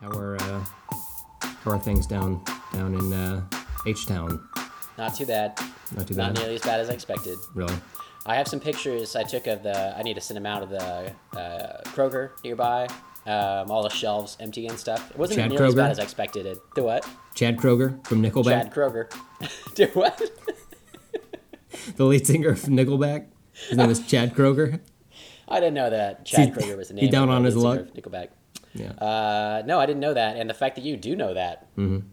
How are uh, how are things down down in uh, H Town? Not too bad. Not too bad. Not nearly as bad as I expected. Really? I have some pictures I took of the. I need to send them out of the uh, Kroger nearby. Um, all the shelves empty and stuff. It wasn't Chad nearly as bad as I expected. It. The what? Chad Kroeger from Nickelback, Chad Kroeger. Do what? the lead singer of Nickelback. His name is Chad Kroeger. I didn't know that Chad Kroeger was the he down on his luck? Nickelback. Yeah. Uh, no, I didn't know that, and the fact that you do know that, Mm-hmm.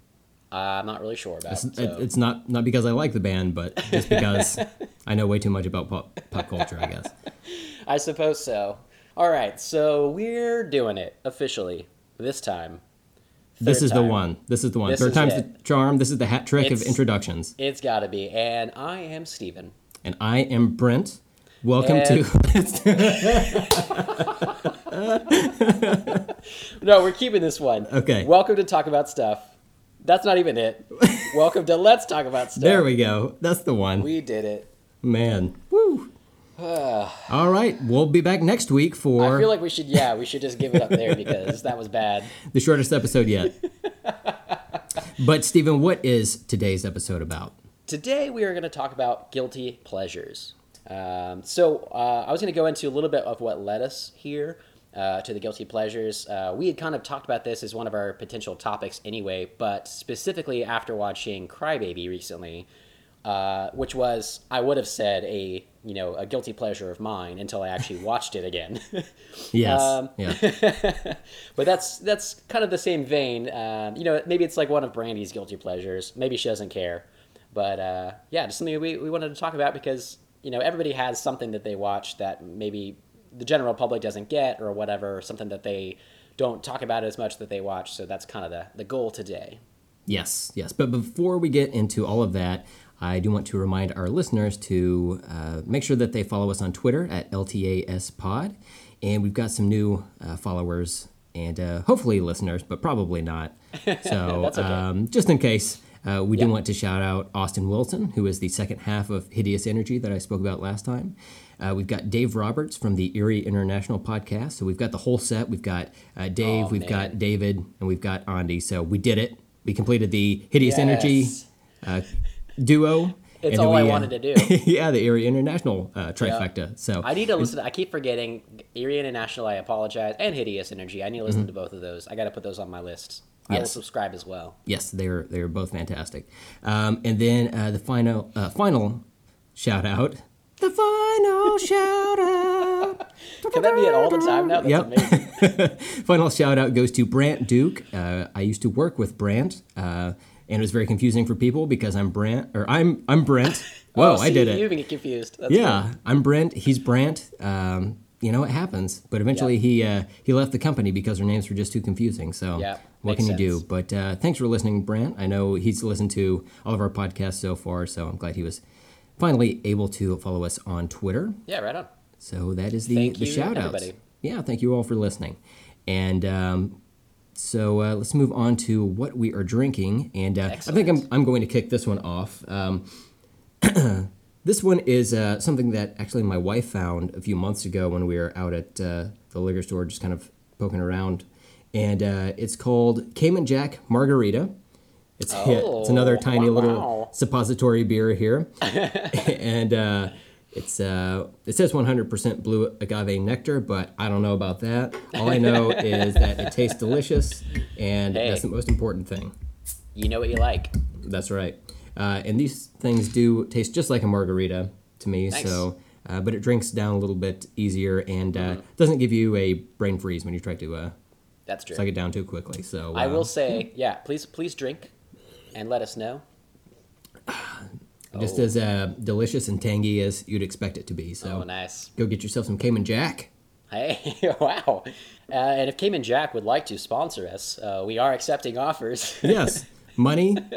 I'm not really sure about. It's, so. it- it's not not because I like the band, but just because I know way too much about pop, pop culture, I guess. I suppose so. All right, so we're doing it officially this time. this Third is the one. This is the one. This Third time's it. the charm. This is the hat trick of introductions. It's got to be, and I am Steven. And I am Brent. Welcome And- to No, we're keeping this one. Okay. Welcome to talk about stuff. That's not even it. Welcome to let's talk about stuff. There we go. That's the one. We did it. Man. Woo. All right. We'll be back next week for. I feel like we should, yeah, we should just give it up there because that was bad. the shortest episode yet. but Stephen, what is today's episode about? Today we are going to talk about guilty pleasures. Um, so uh, I was going to go into a little bit of what led us here uh, to the guilty pleasures. Uh, we had kind of talked about this as one of our potential topics anyway, but specifically after watching Crybaby recently, uh, which was I would have said a you know a guilty pleasure of mine until I actually watched it again. Yes. Um, yeah. but that's that's kind of the same vein. Um, you know, maybe it's like one of Brandy's guilty pleasures. Maybe she doesn't care, but uh, yeah, just something we, we wanted to talk about because you know everybody has something that they watch that maybe the general public doesn't get or whatever, something that they don't talk about as much that they watch. So that's kind of the the goal today. Yes, yes. But before we get into all of that, I do want to remind our listeners to uh, make sure that they follow us on Twitter at LTASPod. And we've got some new uh, followers and uh, hopefully listeners, but probably not. So okay. um, just in case, uh, we do want to shout out Austin Wilson, who is the second half of Hideous Energy that I spoke about last time. Uh, we've got Dave Roberts from the Erie International podcast. So we've got the whole set. We've got uh, Dave, Oh, we've man. got David, and we've got Andy. So we did it. We completed the Hideous Energy Yes. uh, duo. It's all we, I uh, wanted to do. yeah, the Erie International uh, trifecta. So I need to listen. I keep forgetting Erie International. I apologize, and Hideous Energy. I need to listen Mm-hmm. to both of those. I got to put those on my list. I will subscribe as well. yes, they're they're both fantastic. Um, and then uh, the final uh, final shout out. The final shout out. Can that be it all the time now? That's Yep. amazing. Final shout out goes to Brant Duke. Uh, I used to work with Brant, uh, and it was very confusing for people because I'm Brant, or I'm I'm Brent. Whoa, Oh, I did it. You even get confused. That's yeah, I'm Brent. He's Brant. Um, you know, it happens. But eventually, he uh, he left the company because our names were just too confusing. So, what can makes you do? But uh, thanks for listening, Brant. I know he's listened to all of our podcasts so far, so I'm glad he was finally able to follow us on Twitter. Yeah, right on. So that is the, Thank the shout everybody. Yeah, thank you all for listening. And um, so uh, let's move on to what we are drinking. And uh, I think I'm, I'm going to kick this one off. Um, this one is uh, something that actually my wife found a few months ago when we were out at uh, the liquor store just kind of poking around. And uh, it's called Cayman Jack Margarita. It's, it's another Oh, tiny little suppository beer here. and uh, it's uh, it says 100% blue agave nectar, but I don't know about that. All I know is that it tastes delicious, and Hey. that's the most important thing. You know what you like. That's right. Uh, and these things do taste just like a margarita to me. Nice. So, uh, but it drinks down a little bit easier and uh, Mm-hmm. doesn't give you a brain freeze when you try to uh, That's true. suck it down too quickly. So I uh, will say, yeah. Please, please drink, and let us know. just Oh. as uh, delicious and tangy as you'd expect it to be. So Oh, nice. go get yourself some Cayman Jack. Hey, wow. Uh, and if Cayman Jack would like to sponsor us, uh, we are accepting offers. Yes, money,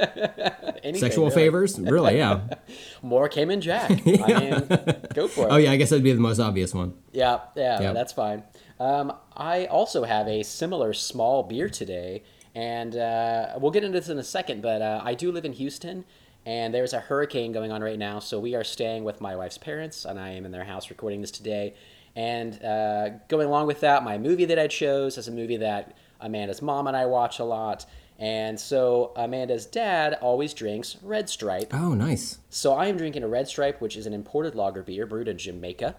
Anything, sexual really. favors, really, yeah. More Cayman Jack. I mean, go for it. Oh yeah, I guess that'd be the most obvious one. Yeah, yeah, Yep. that's fine. Um, I also have a similar small beer today, and uh, we'll get into this in a second. But uh, I do live in Houston, and there's a hurricane going on right now, so we are staying with my wife's parents, and I am in their house recording this today. And uh, going along with that, my movie that I chose is a movie that Amanda's mom and I watch a lot. And so Amanda's dad always drinks Red Stripe. Oh, nice. So I am drinking a Red Stripe, which is an imported lager beer brewed in Jamaica.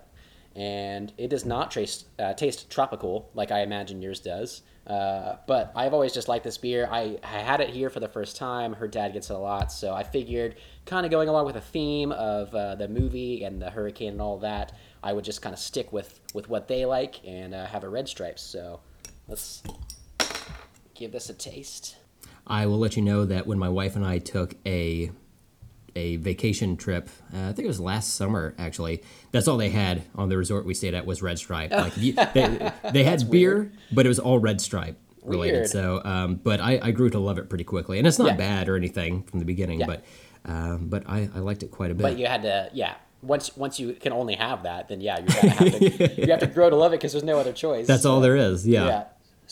And it does not taste, uh, taste tropical like I imagine yours does. Uh, but I've always just liked this beer. I, I had it here for the first time. Her dad gets it a lot. So I figured, kind of going along with the theme of uh, the movie and the hurricane and all that, I would just kind of stick with, with what they like and uh, have a Red Stripe. So let's give this a taste. I will let you know that when my wife and I took a a vacation trip, uh, I think it was last summer actually. That's all they had on the resort we stayed at was Red Stripe. Like you, they, they had beer, weird. but it was all Red Stripe related. Weird. So, um, but I, I, grew to love it pretty quickly, and it's not yeah. bad or anything from the beginning, yeah. but um, but I, I liked it quite a bit. But you had to, yeah. Once once you can only have that, then yeah, you have to you have to grow to love it because there's no other choice. That's so. all there is. Yeah. yeah.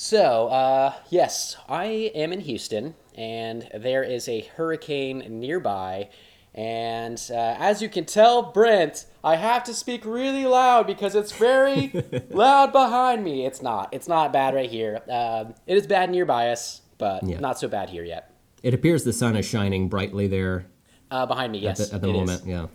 So, uh, yes, I am in Houston, and there is a hurricane nearby. And uh, as you can tell, Brent, I have to speak really loud because it's very loud behind me. It's not. It's not bad right here. Um, it is bad nearby us, but yeah. not so bad here yet. It appears the sun is shining brightly there. Uh, behind me, yes. At the, at the moment, is. yeah.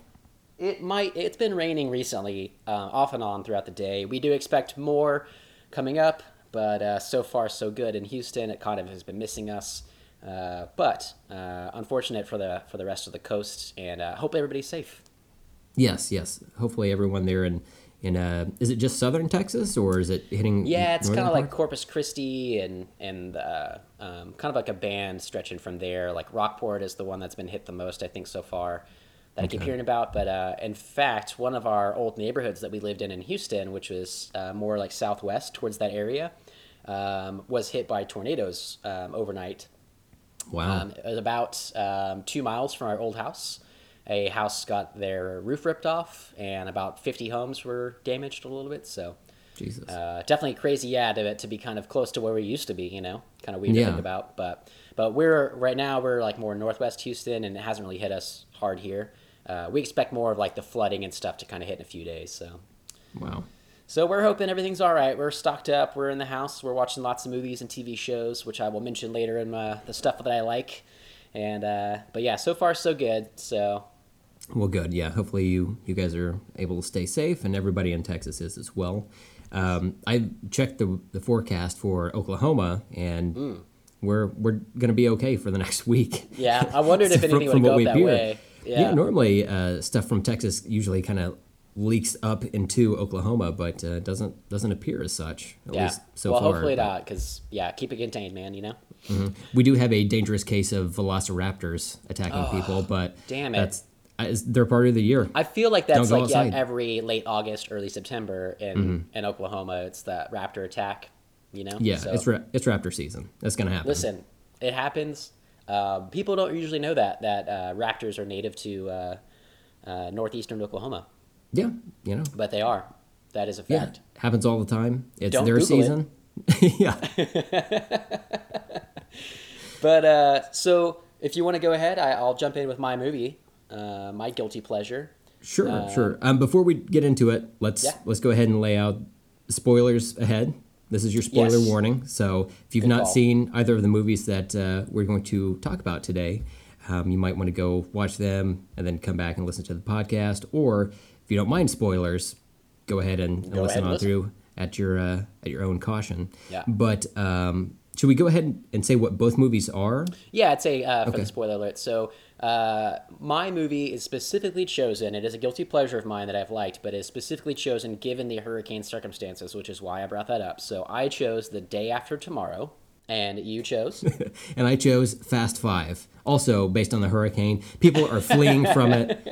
It might. It's been raining recently, uh, off and on throughout the day. We do expect more coming up. But uh, so far, so good in Houston. It kind of has been missing us. Uh, but uh, unfortunate for the for the rest of the coast, and uh, hope everybody's safe. Yes, yes. Hopefully, everyone there in in uh, is it just southern Texas or is it hitting? Yeah, it's kind of like Corpus Christi and and uh, um, kind of like a band stretching from there. Like Rockport is the one that's been hit the most, I think, so far that okay. I keep hearing about. But uh, in fact, one of our old neighborhoods that we lived in in Houston, which was uh, more like southwest towards that area, um, was hit by tornadoes um, overnight. Wow. Um, it was about um, two miles from our old house. A house got their roof ripped off, and about 50 homes were damaged a little bit. So, Jesus. Uh, definitely crazy, yeah, to, to be kind of close to where we used to be, you know? Kind of weird yeah. to think about. But, but we're, right now, we're like more northwest Houston, and it hasn't really hit us hard here. Uh, we expect more of like the flooding and stuff to kind of hit in a few days. So, wow. So we're hoping everything's all right. We're stocked up. We're in the house. We're watching lots of movies and TV shows, which I will mention later in my, the stuff that I like. And uh, but yeah, so far so good. So. Well, good. Yeah. Hopefully you you guys are able to stay safe, and everybody in Texas is as well. Um, I checked the the forecast for Oklahoma, and mm. we're we're gonna be okay for the next week. Yeah, I wondered if anything from, would go that hear. way. Yeah, yeah normally uh, stuff from Texas usually kind of leaks up into Oklahoma, but uh, doesn't doesn't appear as such. At yeah. least so far. well, far. hopefully not, because yeah, keep it contained, man. You know. Mm-hmm. We do have a dangerous case of velociraptors attacking oh, people, but damn it. That's, uh, they're part of the year. I feel like that's like yeah, every late August, early September in mm-hmm. in Oklahoma. It's that raptor attack. You know. Yeah, so, it's ra- it's raptor season. That's gonna happen. Listen, it happens. Uh, people don't usually know that that uh, raptors are native to uh, uh, northeastern Oklahoma. Yeah, you know. But they are. That is a fact. Yeah, happens all the time. It's Don't their Google season. yeah. but uh, so if you want to go ahead, I, will jump in with my movie, uh, my guilty pleasure. Sure, uh, sure. Um, before we get into it, let's yeah. let's go ahead and lay out spoilers ahead. This is your spoiler yes. warning. So if you've Good not call. seen either of the movies that uh, we're going to talk about today, um, you might want to go watch them and then come back and listen to the podcast. Or if you don't mind spoilers, go ahead and, and listen ahead and on listen. through at your uh, at your own caution. Yeah. But um, should we go ahead and say what both movies are? Yeah, I'd say uh, for okay. the spoiler alert. So uh, my movie is specifically chosen. It is a guilty pleasure of mine that I've liked, but is specifically chosen given the hurricane circumstances, which is why I brought that up. So I chose the day after tomorrow. And you chose? and I chose Fast Five. Also, based on the hurricane, people are fleeing from it.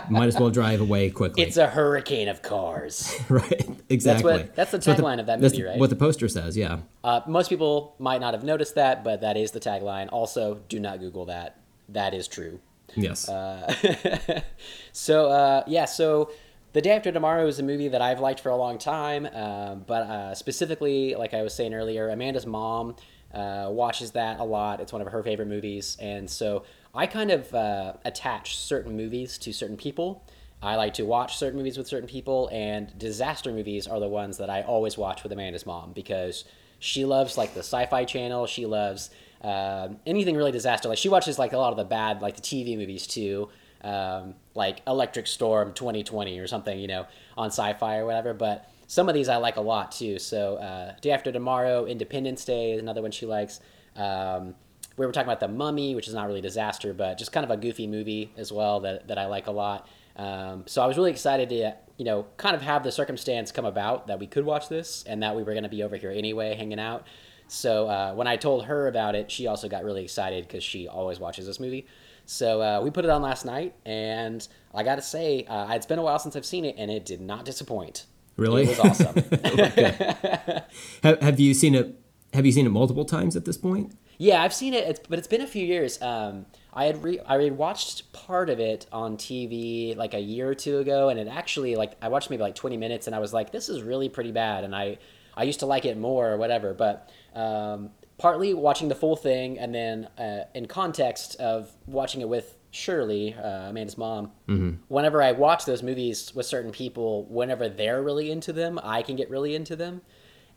Might as well drive away quickly. It's a hurricane of cars. right, exactly. That's, what, that's the tagline of that movie, right? What the poster says, yeah. Uh, most people might not have noticed that, but that is the tagline. Also, do not Google that. That is true. Yes. Uh, so, uh, yeah, so the Day After Tomorrow is a movie that I've liked for a long time, uh, but uh, specifically, like I was saying earlier, Amanda's mom uh, watches that a lot. It's one of her favorite movies, and so I kind of uh, attach certain movies to certain people. I like to watch certain movies with certain people, and disaster movies are the ones that I always watch with Amanda's mom because she loves like the Sci-Fi Channel. She loves uh, anything really disaster. Like she watches like a lot of the bad, like the TV movies too, um, like Electric Storm 2020 or something, you know, on Sci-Fi or whatever. But some of these I like a lot too. So uh, Day After Tomorrow, Independence Day is another one she likes. Um, we were talking about The Mummy, which is not really disaster, but just kind of a goofy movie as well that, that I like a lot. Um, so I was really excited to, you know, kind of have the circumstance come about that we could watch this and that we were going to be over here anyway, hanging out. So uh, when I told her about it, she also got really excited because she always watches this movie. So uh, we put it on last night, and I got to say, uh, it's been a while since I've seen it, and it did not disappoint. Really, it was awesome. have, have you seen it? Have you seen it multiple times at this point? Yeah, I've seen it, it's, but it's been a few years. Um, I had re- I had watched part of it on TV like a year or two ago, and it actually like I watched maybe like twenty minutes, and I was like, this is really pretty bad, and I I used to like it more or whatever, but um, partly watching the full thing, and then uh, in context of watching it with Shirley, uh, Amanda's mom. Mm-hmm. Whenever I watch those movies with certain people, whenever they're really into them, I can get really into them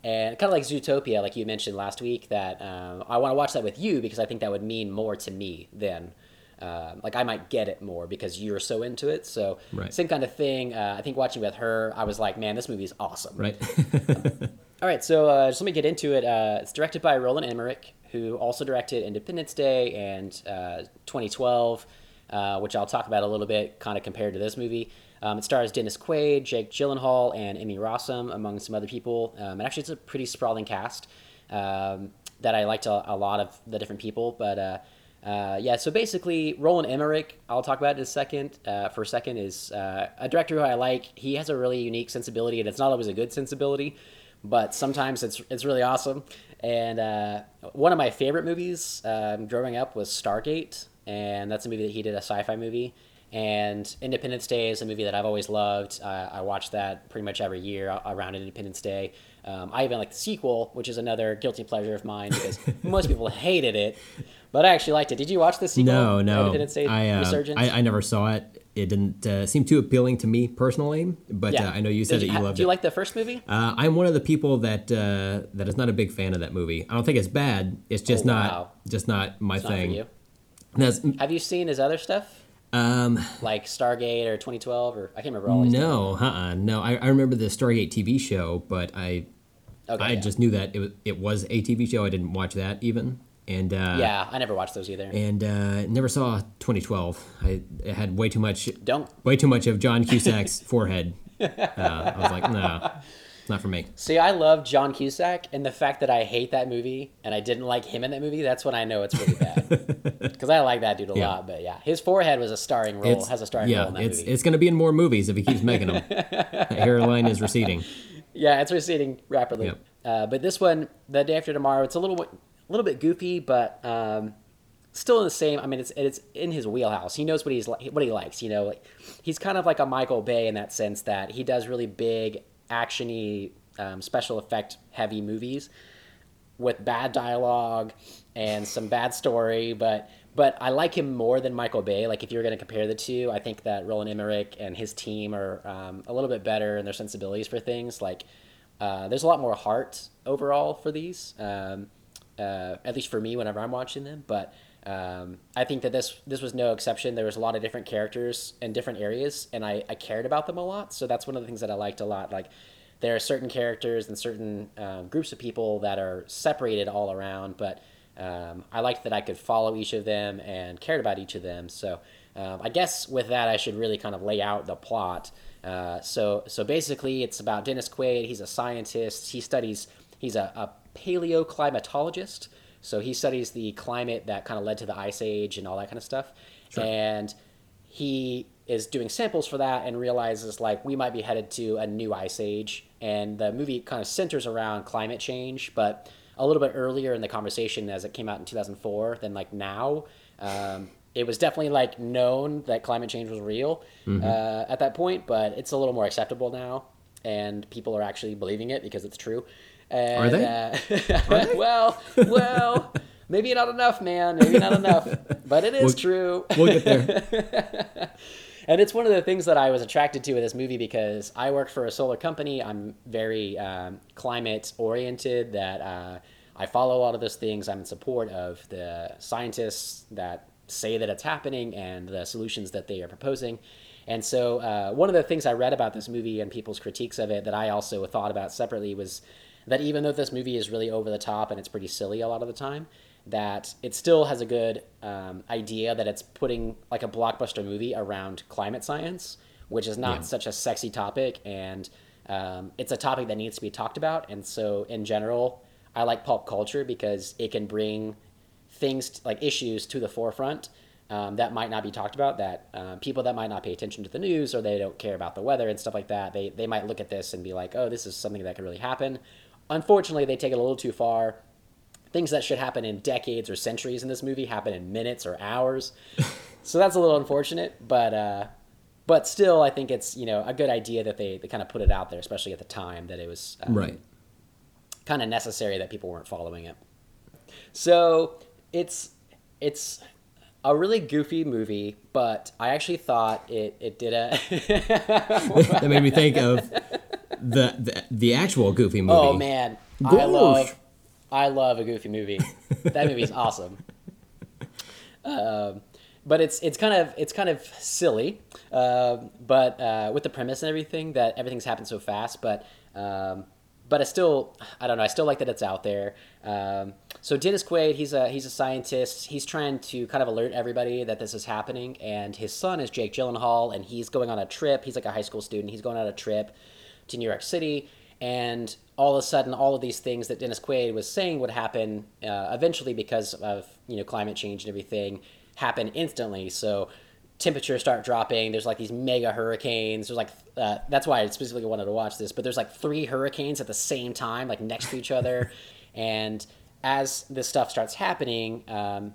and kind of like Zootopia, like you mentioned last week, that um, I want to watch that with you because I think that would mean more to me than. Uh, like I might get it more because you're so into it. So right. same kind of thing. Uh, I think watching with her, I was like, man, this movie is awesome. Right. All right, so uh, just let me get into it. Uh, it's directed by Roland Emmerich, who also directed Independence Day and uh, 2012, uh, which I'll talk about a little bit, kind of compared to this movie. Um, it stars Dennis Quaid, Jake Gyllenhaal, and Emmy Rossum, among some other people. Um, and actually, it's a pretty sprawling cast um, that I liked a, a, lot of the different people. But uh, uh, yeah, so basically, Roland Emmerich, I'll talk about in a second. For a second, is a director who I like. He has a really unique sensibility, and it's not always a good sensibility, but sometimes it's it's really awesome. And uh, one of my favorite movies um, growing up was Stargate, and that's a movie that he did a sci-fi movie and Independence Day is a movie that I've always loved. Uh, I watch that pretty much every year around Independence Day. Um, I even like the sequel, which is another guilty pleasure of mine because most people hated it, but I actually liked it. Did you watch the sequel? No, no. Independence Day I, uh, Resurgence? I, I, never saw it. It didn't uh, seem too appealing to me personally, but yeah. Uh, I know you said that you loved it. Do you like the first movie? Uh, I'm one of the people that uh, that is not a big fan of that movie. I don't think it's bad. It's just oh, wow. not just not my it's thing. Not Have you seen his other stuff? Um, like Stargate or 2012 or I can't remember all. No, uh-uh, no. I, I remember the Stargate TV show, but I okay, I yeah. just knew that it was it was a TV show. I didn't watch that even. And uh, yeah, I never watched those either. And uh, never saw 2012. I had way too much. Don't way too much of John Cusack's forehead. Uh, I was like, no. Not for me. See, I love John Cusack, and the fact that I hate that movie and I didn't like him in that movie, that's when I know it's really bad. Because I like that dude a yeah. lot, but yeah, his forehead was a starring role, it's, has a starring yeah, role in that it's, movie. It's going to be in more movies if he keeps making them. that hairline is receding. Yeah, it's receding rapidly. Yep. Uh, but this one, the day after tomorrow, it's a little, a little bit goofy, but um, still in the same. I mean, it's it's in his wheelhouse. He knows what he's what he likes. You know, like, he's kind of like a Michael Bay in that sense that he does really big actiony um, special effect heavy movies with bad dialogue and some bad story, but but I like him more than Michael Bay. Like if you're going to compare the two, I think that Roland Emmerich and his team are um, a little bit better in their sensibilities for things. Like uh, there's a lot more heart overall for these, um, uh, at least for me whenever I'm watching them. But um, I think that this this was no exception. There was a lot of different characters in different areas, and I, I cared about them a lot. So that's one of the things that I liked a lot. Like there are certain characters and certain um, groups of people that are separated all around, but um, I liked that I could follow each of them and cared about each of them. So um, I guess with that, I should really kind of lay out the plot. Uh, so so basically, it's about Dennis Quaid. He's a scientist. He studies. He's a, a paleoclimatologist. So he studies the climate that kind of led to the ice age and all that kind of stuff. Sure. And he is doing samples for that and realizes like we might be headed to a new ice age and the movie kind of centers around climate change but a little bit earlier in the conversation as it came out in 2004 than like now um, it was definitely like known that climate change was real mm-hmm. uh, at that point but it's a little more acceptable now and people are actually believing it because it's true and, are they? Uh, are they? well well maybe not enough man maybe not enough but it is we'll, true we'll get there and it's one of the things that I was attracted to in this movie because I work for a solar company. I'm very um, climate oriented. That uh, I follow a lot of those things. I'm in support of the scientists that say that it's happening and the solutions that they are proposing. And so, uh, one of the things I read about this movie and people's critiques of it that I also thought about separately was that even though this movie is really over the top and it's pretty silly a lot of the time, that it still has a good um, idea that it's putting like a blockbuster movie around climate science, which is not yeah. such a sexy topic, and um, it's a topic that needs to be talked about. And so, in general, I like pulp culture because it can bring things like issues to the forefront um, that might not be talked about. That uh, people that might not pay attention to the news or they don't care about the weather and stuff like that, they they might look at this and be like, oh, this is something that could really happen. Unfortunately, they take it a little too far things that should happen in decades or centuries in this movie happen in minutes or hours. so that's a little unfortunate, but uh, but still, I think it's you know a good idea that they, they kind of put it out there, especially at the time that it was um, right kind of necessary that people weren't following it. So it's it's a really goofy movie, but I actually thought it it did a. that made me think of the the, the actual goofy movie. Oh man, Gosh. I love I love a goofy movie. that movie's awesome. Um, but it's it's kind of it's kind of silly, uh, but uh, with the premise and everything that everything's happened so fast. But um, but I still I don't know. I still like that it's out there. Um, so Dennis Quaid, he's a he's a scientist. He's trying to kind of alert everybody that this is happening. And his son is Jake Gyllenhaal, and he's going on a trip. He's like a high school student. He's going on a trip to New York City, and all of a sudden, all of these things that Dennis Quaid was saying would happen uh, eventually because of you know climate change and everything happen instantly. So temperatures start dropping. There's like these mega hurricanes. There's like uh, that's why I specifically wanted to watch this. But there's like three hurricanes at the same time, like next to each other. and as this stuff starts happening, um,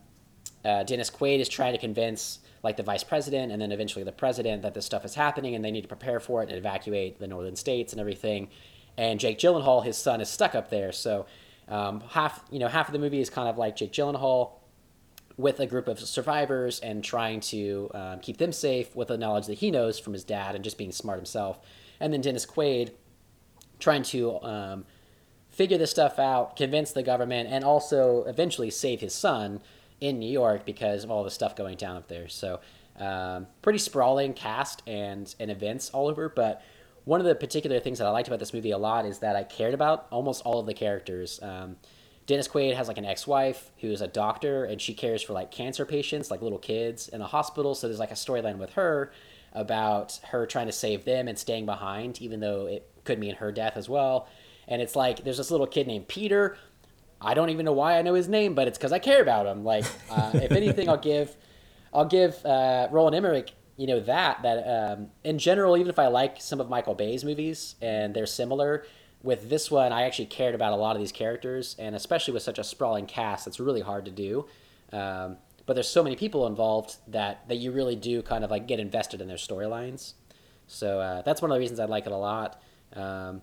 uh, Dennis Quaid is trying to convince like the vice president and then eventually the president that this stuff is happening and they need to prepare for it and evacuate the northern states and everything and Jake Gyllenhaal, his son, is stuck up there. So um, half you know half of the movie is kind of like Jake Gyllenhaal with a group of survivors and trying to um, keep them safe with the knowledge that he knows from his dad and just being smart himself. And then Dennis Quaid trying to um, figure this stuff out, convince the government, and also eventually save his son in New York because of all the stuff going down up there. So um, pretty sprawling cast and and events all over, but one of the particular things that I liked about this movie a lot is that I cared about almost all of the characters. Um, Dennis Quaid has like an ex-wife who's a doctor, and she cares for like cancer patients, like little kids in a hospital. So there's like a storyline with her about her trying to save them and staying behind, even though it could mean her death as well. And it's like there's this little kid named Peter. I don't even know why I know his name, but it's because I care about him. Like, uh, if anything, I'll give, I'll give uh, Roland Emmerich you know that that um, in general, even if I like some of Michael Bay's movies and they're similar, with this one I actually cared about a lot of these characters, and especially with such a sprawling cast, it's really hard to do. Um, but there's so many people involved that that you really do kind of like get invested in their storylines. So uh, that's one of the reasons I like it a lot. Um,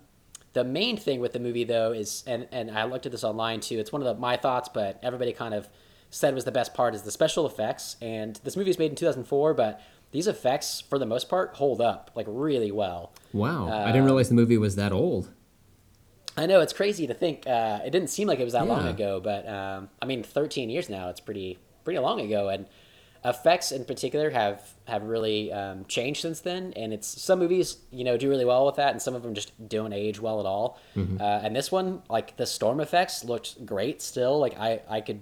the main thing with the movie though is, and and I looked at this online too. It's one of the, my thoughts, but everybody kind of said was the best part is the special effects. And this movie is made in 2004, but these effects for the most part hold up like really well. Wow, I didn't realize the movie was that old. I know it's crazy to think. Uh, it didn't seem like it was that yeah. long ago, but um, I mean, 13 years now. It's pretty pretty long ago, and effects in particular have have really um, changed since then. And it's some movies you know do really well with that, and some of them just don't age well at all. Mm-hmm. Uh, and this one, like the storm effects, looked great still. Like I I could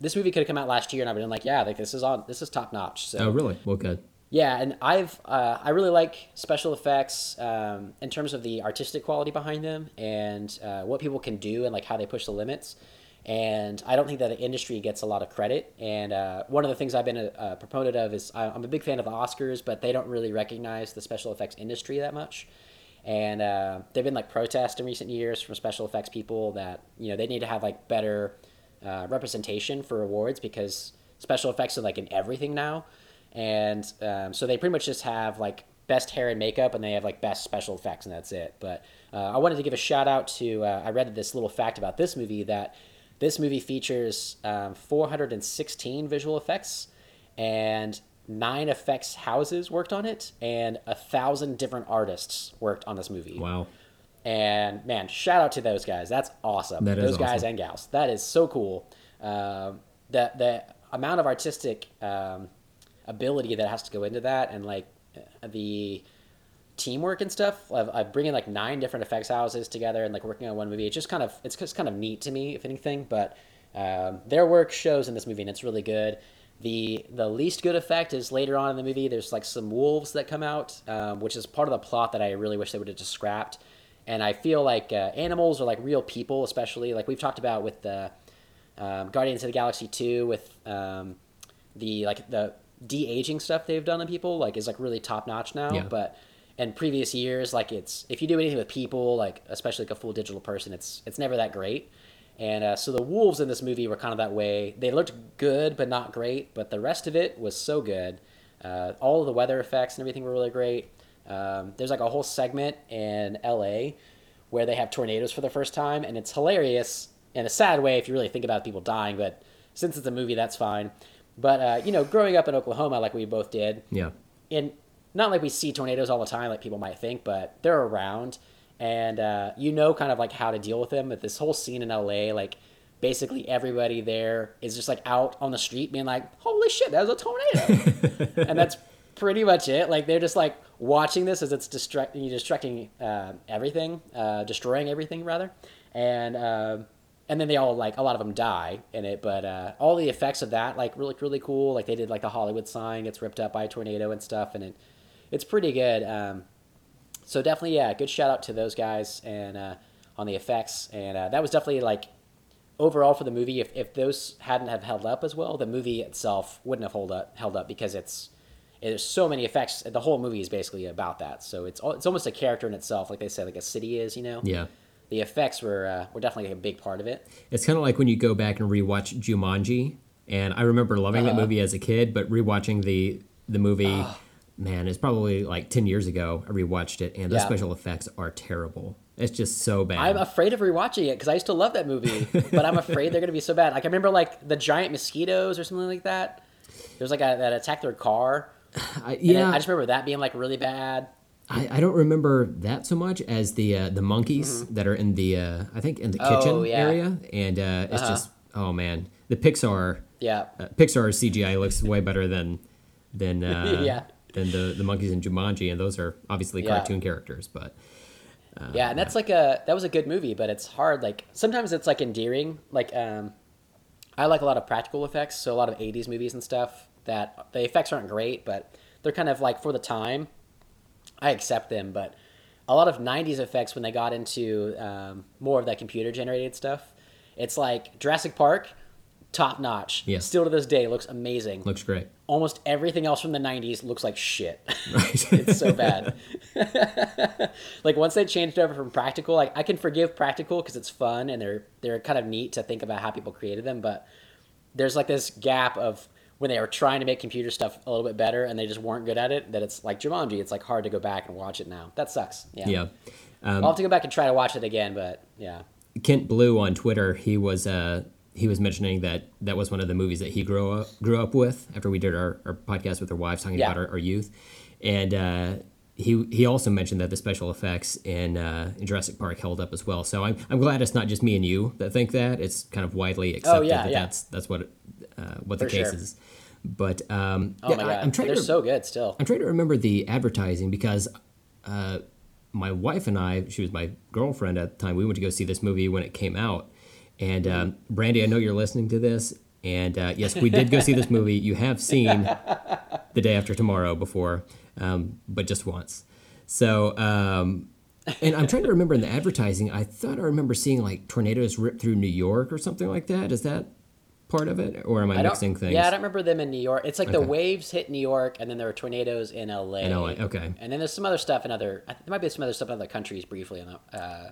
this movie could have come out last year, and I've been like, yeah, like this is on, this is top notch. So, oh, really? Well, good. Yeah, and I've uh, I really like special effects um, in terms of the artistic quality behind them and uh, what people can do and like how they push the limits. And I don't think that the industry gets a lot of credit. And uh, one of the things I've been a, a, proponent of is I'm a big fan of the Oscars, but they don't really recognize the special effects industry that much. And uh, there've been like protests in recent years from special effects people that you know they need to have like better uh, representation for awards because special effects are like in everything now, and um, so they pretty much just have like best hair and makeup, and they have like best special effects, and that's it. But uh, I wanted to give a shout out to uh, I read this little fact about this movie that this movie features um, 416 visual effects, and nine effects houses worked on it, and a thousand different artists worked on this movie. Wow. And man, shout out to those guys. That's awesome. That is those guys awesome. and gals. That is so cool. Um, the the amount of artistic um, ability that has to go into that, and like the teamwork and stuff of, of bringing like nine different effects houses together and like working on one movie. It's just kind of it's just kind of neat to me, if anything. But um, their work shows in this movie, and it's really good. The the least good effect is later on in the movie. There's like some wolves that come out, um, which is part of the plot that I really wish they would have just scrapped. And I feel like uh, animals are like real people, especially like we've talked about with the um, Guardians of the Galaxy two with um, the like the de aging stuff they've done on people like is like really top notch now. Yeah. But in previous years, like it's if you do anything with people, like especially like a full digital person, it's it's never that great. And uh, so the wolves in this movie were kind of that way. They looked good, but not great. But the rest of it was so good. Uh, all of the weather effects and everything were really great. Um, there's like a whole segment in LA where they have tornadoes for the first time, and it's hilarious in a sad way if you really think about people dying. But since it's a movie, that's fine. But uh, you know, growing up in Oklahoma, like we both did, Yeah. and not like we see tornadoes all the time, like people might think, but they're around, and uh, you know, kind of like how to deal with them. But this whole scene in LA, like basically everybody there is just like out on the street being like, "Holy shit, that was a tornado," and that's pretty much it. Like they're just like watching this as it's distracting, distracting uh, everything, uh, destroying everything rather, and. Uh, and then they all like a lot of them die in it, but uh, all the effects of that like really really cool. Like they did like the Hollywood sign gets ripped up by a tornado and stuff, and it it's pretty good. Um, so definitely, yeah, good shout out to those guys and uh, on the effects, and uh, that was definitely like overall for the movie. If, if those hadn't have held up as well, the movie itself wouldn't have hold up held up because it's there's so many effects. The whole movie is basically about that. So it's it's almost a character in itself, like they say, like a city is. You know, Yeah. the effects were uh, were definitely a big part of it. It's kind of like when you go back and rewatch Jumanji, and I remember loving that Uh-huh. movie as a kid, but rewatching the the movie, man, it's probably like ten years ago. I rewatched it, and the Yeah. special effects are terrible. It's just so bad. I'm afraid of rewatching it because I used to love that movie, but I'm afraid they're gonna be so bad. Like I remember like the giant mosquitoes or something like that. There's like a, that attacked their car. I, yeah, I just remember that being like really bad. I, I don't remember that so much as the uh, the monkeys that are in the uh, I think in the Mm-hmm. Oh, kitchen yeah. area, and uh, it's Uh-huh. just oh man, the Pixar Yeah. uh, Pixar CGI looks way better than than uh, Yeah. Than the the monkeys in Jumanji, and those are obviously Yeah. cartoon characters, but Yeah, and that's like a that was a good movie, but it's hard. Like sometimes it's like endearing. Like um, I like a lot of practical effects, so a lot of '80s movies and stuff that the effects aren't great, but they're kind of like for the time. I accept them, but a lot of '90s effects when they got into um, more of that computer generated stuff, it's like Jurassic Park, top notch. Yeah. Still to this day, looks amazing. looks great. Almost everything else from the '90s looks like shit. Right. it's so bad. like once they changed over from practical, like I can forgive practical because it's fun and they're they're kind of neat to think about how people created them, but there's like this gap of when they were trying to make computer stuff a little bit better and they just weren't good at it. That it's like Jumanji, it's like hard to go back and watch it now. That sucks. Yeah. yeah. Um, I'll have to go back and try to watch it again, but yeah. Kent Blue on Twitter, he was uh, he was mentioning that that was one of the movies that he grew up grew up with after we did our, our podcast with our wives talking Yeah. about our, our youth, and uh, he he also mentioned that the special effects in, uh, in Jurassic Park held up as well. So I'm I'm glad it's not just me and you that think that. It's kind of widely accepted Oh, yeah, that yeah. that's that's what uh, what the case sure. is. But um, Oh yeah, my I, god, I'm trying they're to so good still. I'm trying to remember the advertising because uh, my wife and I, she was my girlfriend at the time, we went to go see this movie when it came out. And um, Brandy, I know you're listening to this. And uh, yes, we did go see this movie. You have seen The Day After Tomorrow before, um, but just once. So, um, and I'm trying to remember in the advertising, I thought I remember seeing like tornadoes rip through New York or something like that. Is that part of it? Or am I, I mixing things? Yeah, I don't remember them in New York. It's like the waves hit New York, and then there were tornadoes in LA. In LA, okay. And then there's some other stuff in other. There might be some other stuff in other countries briefly. In the, uh,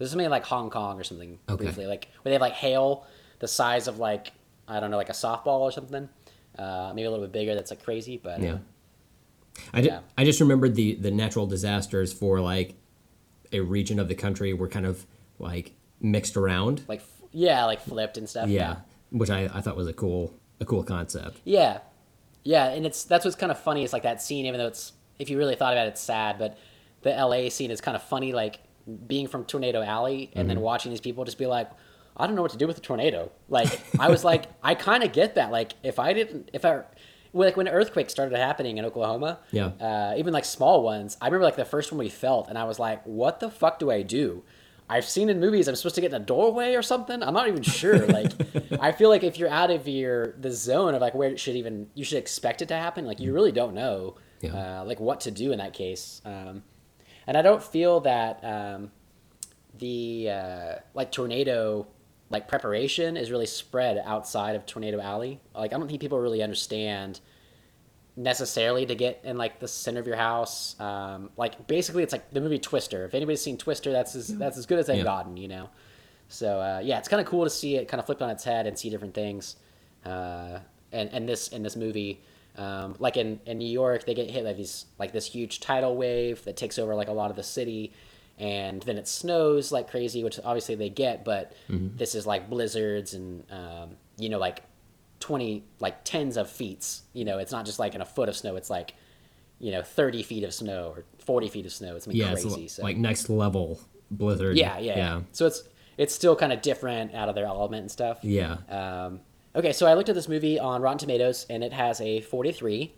there's something like Hong Kong or something Okay. briefly, like where they have like hail the size of like I don't know, like a softball or something. Uh, maybe a little bit bigger. That's like crazy, but uh, Yeah. I, ju- I just remembered the, the natural disasters for like a region of the country were kind of like mixed around. like f- yeah, like flipped and stuff. Yeah. Which I, I thought was a cool a cool concept. Yeah. Yeah, and it's that's what's kind of funny. It's like that scene, even though it's if you really thought about it, it's sad, but the LA scene is kind of funny, like being from Tornado Alley and mm-hmm. then watching these people just be like, I don't know what to do with a tornado. Like I was like, I kind of get that. Like if I didn't, if I like when earthquakes started happening in Oklahoma, yeah, uh, even like small ones. I remember like the first one we felt, and I was like, what the fuck do I do? I've seen in movies I'm supposed to get in a doorway or something. I'm not even sure. Like, I feel like if you're out of your the zone of like where it should even you should expect it to happen, like you really don't know, yeah. uh, like what to do in that case. Um, and I don't feel that um, the uh, like tornado like preparation is really spread outside of Tornado Alley. Like I don't think people really understand necessarily to get in like the center of your house. Um, like basically, it's like the movie Twister. If anybody's seen Twister, that's as that's as good as they've yeah. gotten, you know. So uh, yeah, it's kind of cool to see it kind of flipped on its head and see different things. Uh, and and this in this movie, um, like in in New York, they get hit by these like this huge tidal wave that takes over like a lot of the city and then it snows like crazy, which obviously they get, but mm-hmm. this is like blizzards and um, you know like twenty like tens of feet. You know, it's not just like in a foot of snow; it's like you know thirty feet of snow or forty feet of snow. It's yeah, crazy. It's so. like next level blizzard. Yeah, yeah, yeah. So it's it's still kind of different out of their element and stuff. Yeah. Um, okay, so I looked at this movie on Rotten Tomatoes, and it has a forty-three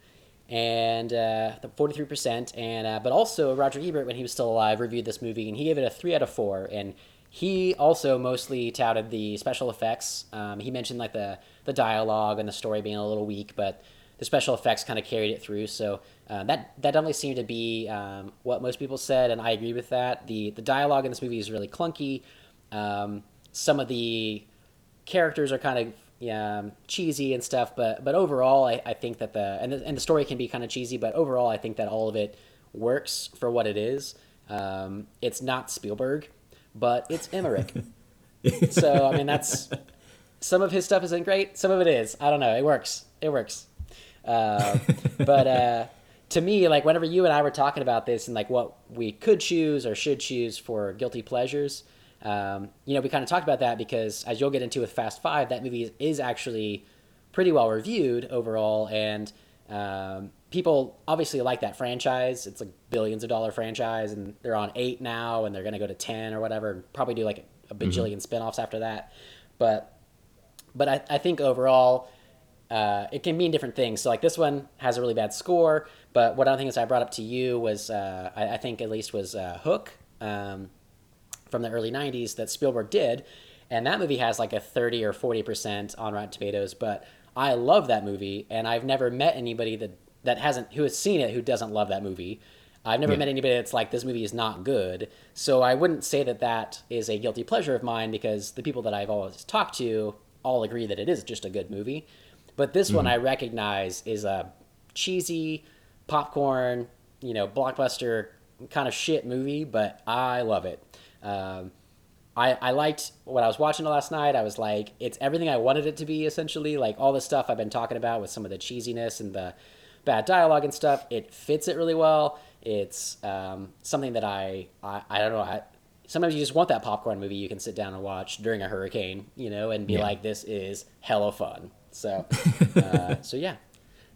and uh, 43%. And uh, but also Roger Ebert, when he was still alive, reviewed this movie and he gave it a three out of four. And he also mostly touted the special effects. Um, he mentioned like the the dialogue and the story being a little weak, but the special effects kind of carried it through. So uh, that that definitely seemed to be um, what most people said, and I agree with that. the The dialogue in this movie is really clunky. Um, some of the characters are kind of um, cheesy and stuff. But but overall, I, I think that the and the, and the story can be kind of cheesy, but overall, I think that all of it works for what it is. Um, it's not Spielberg, but it's Emmerich. so I mean, that's some of his stuff isn't great. Some of it is. I don't know. It works. It works. Uh, but uh, to me, like whenever you and I were talking about this and like what we could choose or should choose for guilty pleasures, um, you know, we kind of talked about that because as you'll get into with Fast Five, that movie is actually pretty well reviewed overall, and um, people obviously like that franchise. It's like billions of dollar franchise, and they're on eight now, and they're going to go to ten or whatever, and probably do like a bajillion mm-hmm. spinoffs after that. But but I, I think overall. Uh, it can mean different things. So like this one has a really bad score, but what other things I brought up to you was uh, I, I, think at least was uh, Hook. Um, from the early 90s that Spielberg did. And that movie has like a 30 or 40% on Rotten Tomatoes. But I love that movie. And I've never met anybody that, that hasn't, who has seen it, who doesn't love that movie. I've never yeah. met anybody that's like, this movie is not good. So I wouldn't say that that is a guilty pleasure of mine because the people that I've always talked to all agree that it is just a good movie. But this mm. one I recognize is a cheesy popcorn, you know, blockbuster kind of shit movie, but I love it. Um, I, I liked what I was watching last night. I was like, it's everything I wanted it to be, essentially. Like all the stuff I've been talking about with some of the cheesiness and the bad dialogue and stuff. It fits it really well. It's um, something that I, I, I don't know. I, sometimes you just want that popcorn movie you can sit down and watch during a hurricane, you know, and be yeah. like, this is hella fun. So, uh, so yeah,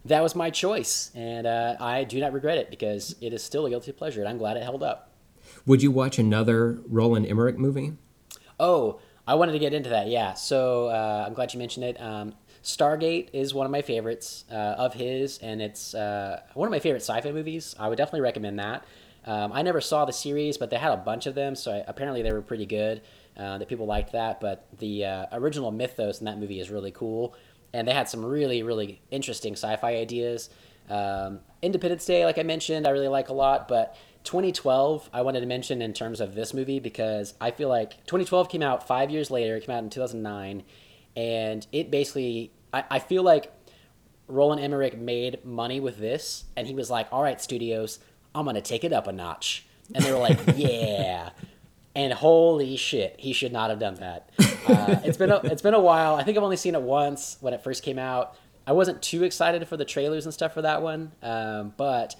that was my choice, and uh, I do not regret it because it is still a guilty pleasure, and I'm glad it held up. Would you watch another Roland Emmerich movie? Oh, I wanted to get into that. Yeah, so uh, I'm glad you mentioned it. Um, Stargate is one of my favorites uh, of his, and it's uh, one of my favorite sci-fi movies. I would definitely recommend that. Um, I never saw the series, but they had a bunch of them, so I, apparently they were pretty good. Uh, that people liked that, but the uh, original mythos in that movie is really cool, and they had some really, really interesting sci-fi ideas. Um, Independence Day, like I mentioned, I really like a lot, but 2012 I wanted to mention in terms of this movie because I feel like 2012 came out five years later. It came out in 2009, and it basically I, I feel like Roland Emmerich made money with this, and he was like, "All right, studios, I'm gonna take it up a notch," and they were like, "Yeah." And holy shit, he should not have done that. Uh, it's been a, it's been a while. I think I've only seen it once when it first came out. I wasn't too excited for the trailers and stuff for that one, um, but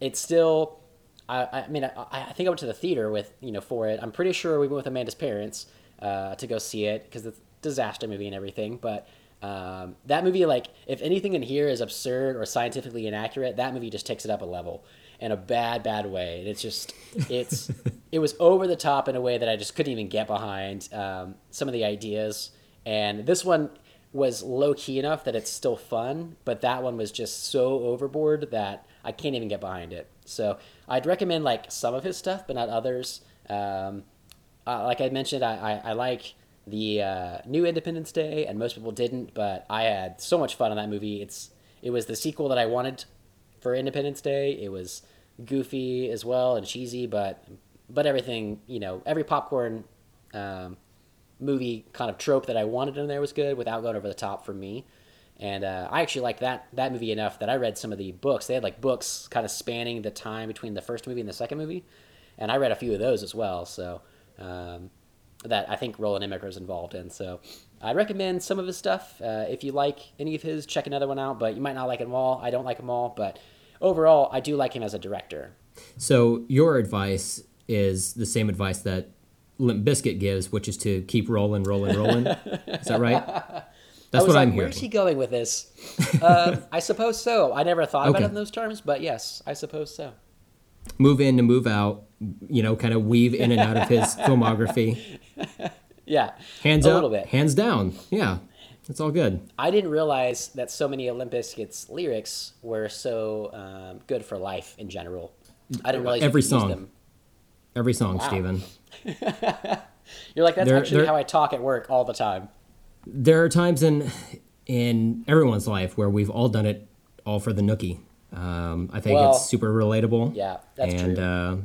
it's still I, I mean, I, I think I went to the theater with you know for it. I'm pretty sure we went with Amanda's parents uh, to go see it because it's a disaster movie and everything. But Um, that movie, like, if anything in here is absurd or scientifically inaccurate, that movie just takes it up a level in a bad, bad way. And it's just, it's, it was over the top in a way that I just couldn't even get behind um, some of the ideas. And this one was low key enough that it's still fun, but that one was just so overboard that I can't even get behind it. So I'd recommend like some of his stuff, but not others. Um, uh, like I mentioned, I, I, I like the uh, new Independence Day, and most people didn't, but I had so much fun on that movie. It's it was the sequel that I wanted for Independence Day. It was goofy as well and cheesy, but but everything you know, every popcorn um, movie kind of trope that I wanted in there was good without going over the top for me. And uh, I actually liked that that movie enough that I read some of the books. They had like books kind of spanning the time between the first movie and the second movie, and I read a few of those as well. So um, that I think Roland Emmerich is involved in. So I recommend some of his stuff. Uh, if you like any of his, check another one out. But you might not like them all. I don't like them all, but overall, I do like him as a director. So your advice is the same advice that Limp Bizkit gives, which is to keep rolling, rolling, rolling. is that right? That's what like, I'm hearing. Where's he going with this? um, I suppose so. I never thought okay. about it in those terms, but yes, I suppose so. Move in to move out, you know, kind of weave in and out of his filmography. Yeah. Hands a up, little bit. Hands down. Yeah. It's all good. I didn't realize that so many Limp Bizkit's lyrics were so um, good for life in general. I didn't realize every song. Every song, wow. Steven. You're like that's they're, actually they're, how I talk at work all the time. There are times in in everyone's life where we've all done it all for the nookie. Um, I think well, it's super relatable. Yeah, that's and, true. Uh,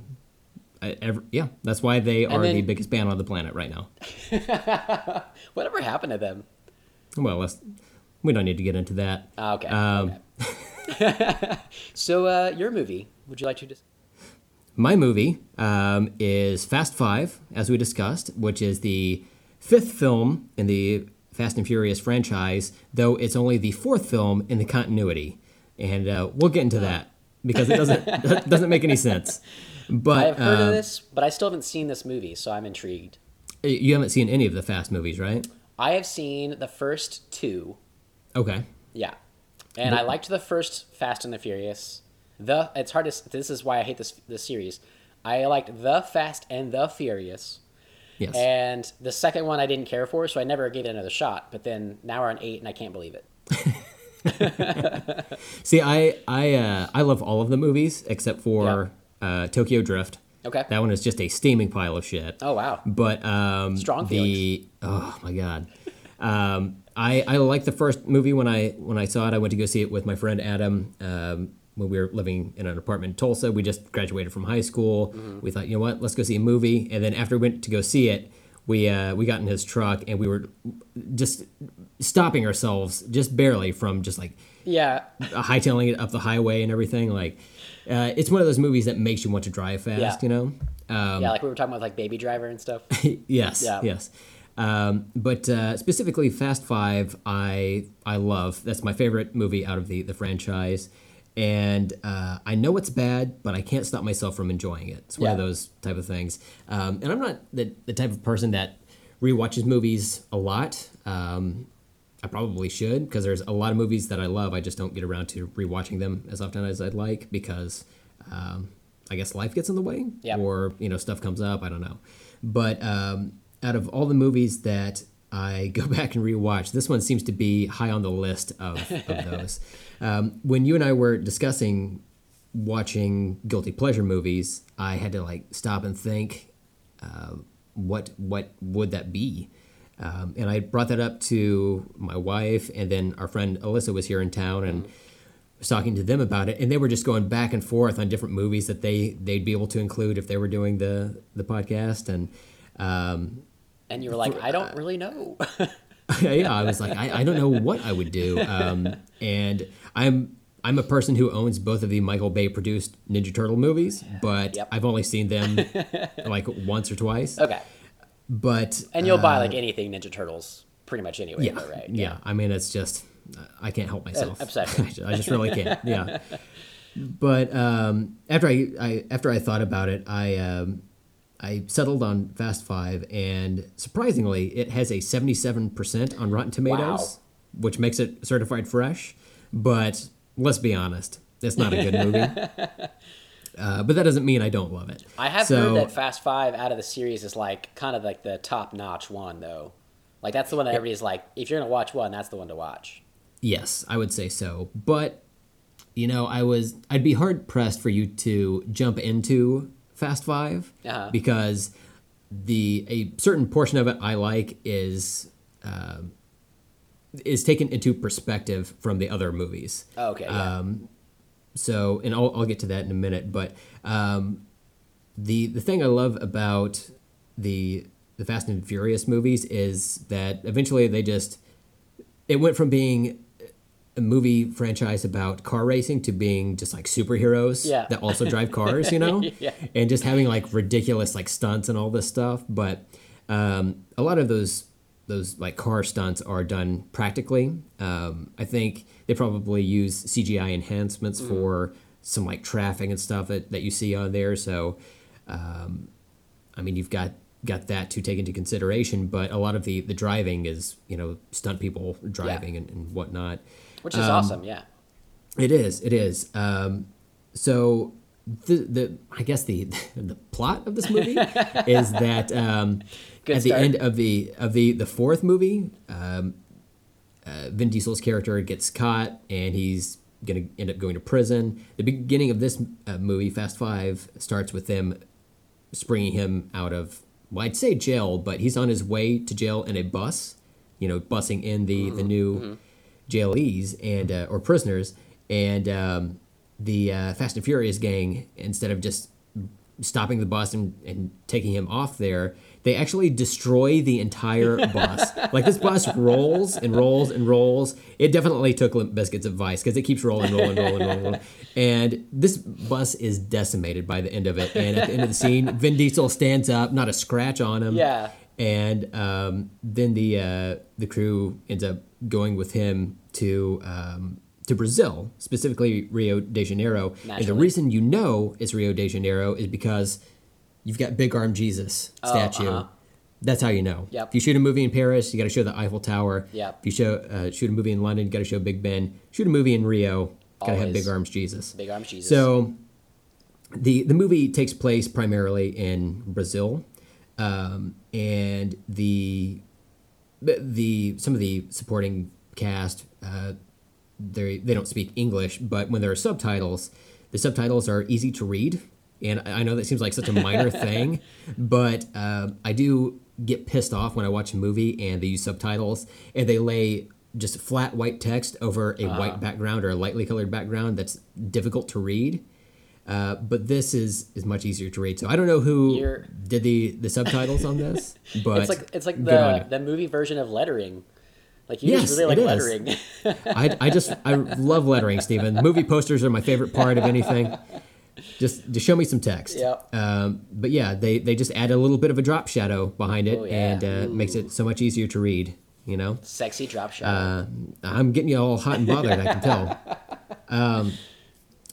I, every, yeah, that's why they are then, the biggest band on the planet right now. Whatever happened to them? Well, we don't need to get into that. Ah, okay. Um, okay. so, uh, your movie, would you like to just? My movie um, is Fast Five, as we discussed, which is the fifth film in the Fast and Furious franchise, though it's only the fourth film in the continuity, and uh, we'll get into that because it doesn't doesn't make any sense. But I've heard uh, of this, but I still haven't seen this movie, so I'm intrigued. You haven't seen any of the Fast movies, right? I have seen the first two. Okay. Yeah, and but, I liked the first Fast and the Furious. The it's hard to. This is why I hate this this series. I liked the Fast and the Furious. Yes. And the second one I didn't care for, so I never gave it another shot. But then now we're on eight, and I can't believe it. See, I I uh, I love all of the movies except for yeah. uh, Tokyo Drift. Okay. That one is just a steaming pile of shit. Oh wow. But um, strong feelings. The oh my god. Um, I I liked the first movie when I when I saw it. I went to go see it with my friend Adam. Um, when we were living in an apartment in Tulsa, we just graduated from high school. Mm-hmm. We thought, you know what, let's go see a movie. And then after we went to go see it, we uh, we got in his truck and we were just stopping ourselves just barely from just like yeah hightailing it up the highway and everything. Like uh, it's one of those movies that makes you want to drive fast. Yeah. You know. Um, yeah, like we were talking about like Baby Driver and stuff. yes. Yeah. Yes. Um, but uh, specifically, Fast Five, I I love. That's my favorite movie out of the the franchise and uh, I know it's bad, but I can't stop myself from enjoying it. It's one yeah. of those type of things. Um, and I'm not the, the type of person that rewatches movies a lot. Um, I probably should because there's a lot of movies that I love. I just don't get around to rewatching them as often as I'd like because um, I guess life gets in the way yep. or you know stuff comes up. I don't know. But um, out of all the movies that I go back and rewatch. This one seems to be high on the list of, of those. um, when you and I were discussing watching guilty pleasure movies, I had to like stop and think, uh, what what would that be? Um, and I brought that up to my wife, and then our friend Alyssa was here in town and was talking to them about it, and they were just going back and forth on different movies that they they'd be able to include if they were doing the the podcast, and um, and you were like, I don't really know. yeah, I was like, I, I don't know what I would do. Um, and I'm I'm a person who owns both of the Michael Bay produced Ninja Turtle movies, but yep. I've only seen them like once or twice. Okay. But and you'll uh, buy like anything Ninja Turtles pretty much anyway, yeah, though, right? Yeah. yeah. I mean, it's just I can't help myself. Uh, I just really can't. Yeah. But um, after I, I after I thought about it, I um, I settled on Fast Five, and surprisingly, it has a 77% on Rotten Tomatoes, wow. which makes it certified fresh. But let's be honest, it's not a good movie. Uh, but that doesn't mean I don't love it. I have So- heard that Fast Five out of the series is like kind of like the top notch one though. Like that's the one that everybody's like, if you're gonna watch one, that's the one to watch. Yes, I would say so. But you know, I was I'd be hard pressed for you to jump into Fast 5 Uh-huh. because the a certain portion of it I like is uh, is taken into perspective from the other movies. Oh, okay. Yeah. Um, so, and I'll, I'll get to that in a minute. But um, the the thing I love about the the Fast and Furious movies is that eventually they just it went from being movie franchise about car racing to being just like superheroes Yeah. that also drive cars, you know, Yeah. and just having like ridiculous like stunts and all this stuff. But um, a lot of those those like car stunts are done practically. Um, I think they probably use CGI enhancements for some like traffic and stuff that, that you see on there. So, um, I mean, you've got got that to take into consideration, but a lot of the the driving is you know stunt people driving and, and whatnot. Which is um, awesome, yeah. It is. It is. Um, so the the I guess the the plot of this movie is that um, at the end of the of the the fourth movie, um, uh, Vin Diesel's character gets caught and he's gonna end up going to prison. The beginning of this uh, movie, Fast Five, starts with them springing him out of well, I'd say jail, but he's on his way to jail in a bus. You know, busing in the the new jailees and uh, or prisoners, and um, the uh, Fast and Furious gang instead of just stopping the bus and, and taking him off there, they actually destroy the entire bus. like this bus rolls and rolls and rolls. It definitely took Limp Bizkit's advice because it keeps rolling, rolling, rolling, rolling, rolling. And this bus is decimated by the end of it. And at the end of the scene, Vin Diesel stands up, not a scratch on him. Yeah. And um, then the uh, the crew ends up going with him to um, to Brazil, specifically Rio de Janeiro. And the reason you know it's Rio de Janeiro is because you've got Big Arm Jesus statue. uh-huh. That's how you know. Yep. If you shoot a movie in Paris, you got to show the Eiffel Tower. Yep. If you show uh, shoot a movie in London, you got to show Big Ben. Shoot a movie in Rio, got to have Big Arms Jesus. Big Arms Jesus. So the the movie takes place primarily in Brazil, um, and the the- some of the supporting cast uh, they they don't speak English, but when there are subtitles, the subtitles are easy to read. And I know that seems like such a minor thing, but um I do get pissed off when I watch a movie and they use subtitles and they lay just flat white text over a white background or a lightly colored background that's difficult to read. Uh, but this is is much easier to read. So I don't know who You're- did the the subtitles on this, but it's like it's like the the movie version of lettering. Like you Yes, just really like lettering. I, I just I love lettering, Stephen. Movie posters are my favorite part of anything. Just just show me some text. Yep. Um, but yeah, they they just add a little bit of a drop shadow behind it, Oh, yeah. and uh, makes it so much easier to read. You know, Sexy drop shot. uh, I'm getting you all hot and bothered. I can tell. Um,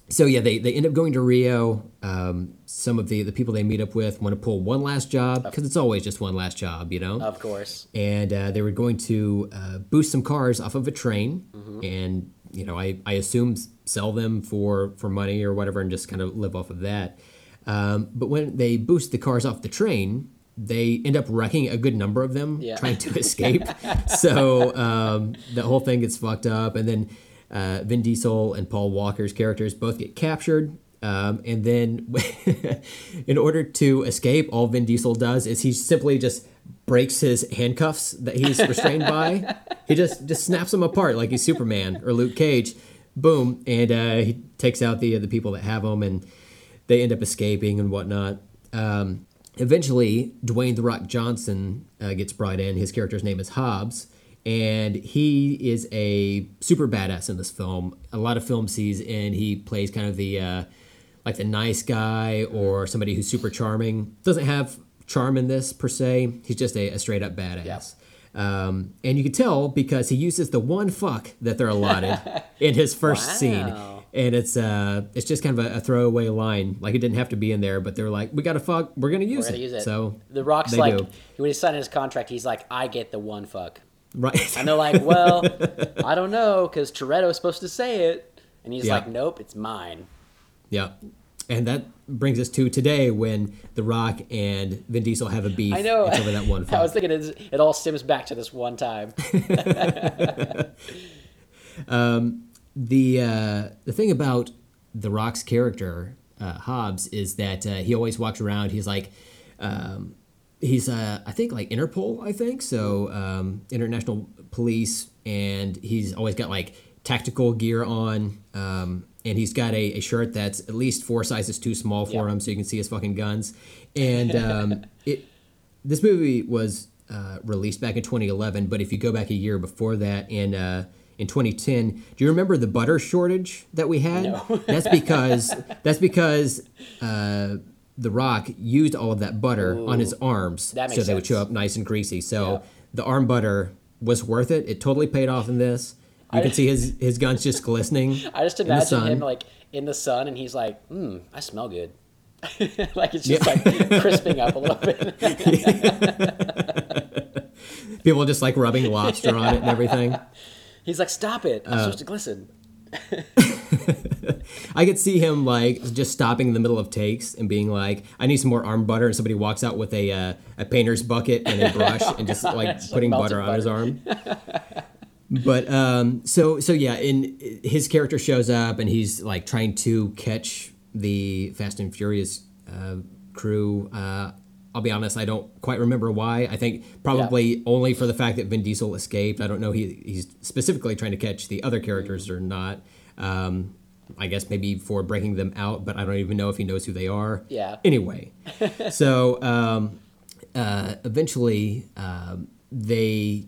so yeah, they, they end up going to Rio. Um, some of the, the people they meet up with want to pull one last job because it's always just one last job, you know of course. and uh, they were going to uh, boost some cars off of a train Mm-hmm. and you know I, I assume sell them for for money or whatever and just kind of live off of that um, but when they boost the cars off the train they end up wrecking a good number of them Yeah. trying to escape so um, the whole thing gets fucked up and then uh, Vin Diesel and Paul Walker's characters both get captured um, and then in order to escape all Vin Diesel does is he simply just breaks his handcuffs that he's restrained by. He just just snaps them apart like he's Superman or Luke Cage. Boom. And uh, he takes out the the people that have him and they end up escaping and whatnot. Um, eventually Dwayne the Rock Johnson uh, gets brought in. His character's name is Hobbs and he is a super badass in this film. A lot of films he's in he plays kind of the uh, like the nice guy or somebody who's super charming. Doesn't have charm in this per se. He's just a, a straight up badass. Um, and you can tell because he uses the one fuck that they're allotted in his first scene. And it's uh it's just kind of a, a throwaway line. Like it didn't have to be in there but they're like we gotta fuck. We're gonna use, We're gonna it. use it. so the Rock's like do. when he signed his contract, he's like, I get the one fuck. Right. And they're like, well, I don't know, because Toretto's supposed to say it. And he's Yeah. like, nope, it's mine. Yeah. And that brings us to today when The Rock and Vin Diesel have a beef. I know. It's over that one I was thinking it, it all stems back to this one time. The uh, the thing about The Rock's character uh, Hobbs is that uh, he always walks around. He's like, um, he's uh, I think like Interpol. I think so. Um, International Police, and he's always got like tactical gear on. Um, and he's got a, a shirt that's at least four sizes too small for Yeah. him, so you can see his fucking guns. And um, it this movie was uh, released back in 2011, but if you go back a year before that, in uh, in 2010, do you remember the butter shortage that we had? No. that's because that's because uh, The Rock used all of that butter on his arms, That so they would show up nice and greasy. So Yeah. the arm butter was worth it. It totally paid off in this. You can see his his guns just glistening. I just imagine him like in the sun, and he's like, "Hmm, I smell good." like it's just like crisping up a little bit. People just like rubbing lobster on it and everything. he's like, "Stop it! Uh, I'm supposed to glisten." I could see him like just stopping in the middle of takes and being like, "I need some more arm butter," and somebody walks out with a uh, a painter's bucket and a brush and just like putting melted butter on his arm. but um, so so yeah, and his character shows up and he's like trying to catch the Fast and Furious uh, crew. Uh, I'll be honest, I don't quite remember why. I think probably only for the fact that Vin Diesel escaped. I don't know he he's specifically trying to catch the other characters or not. Um, I guess maybe for breaking them out, but I don't even know if he knows who they are. Yeah. Anyway, so um, uh, eventually um, they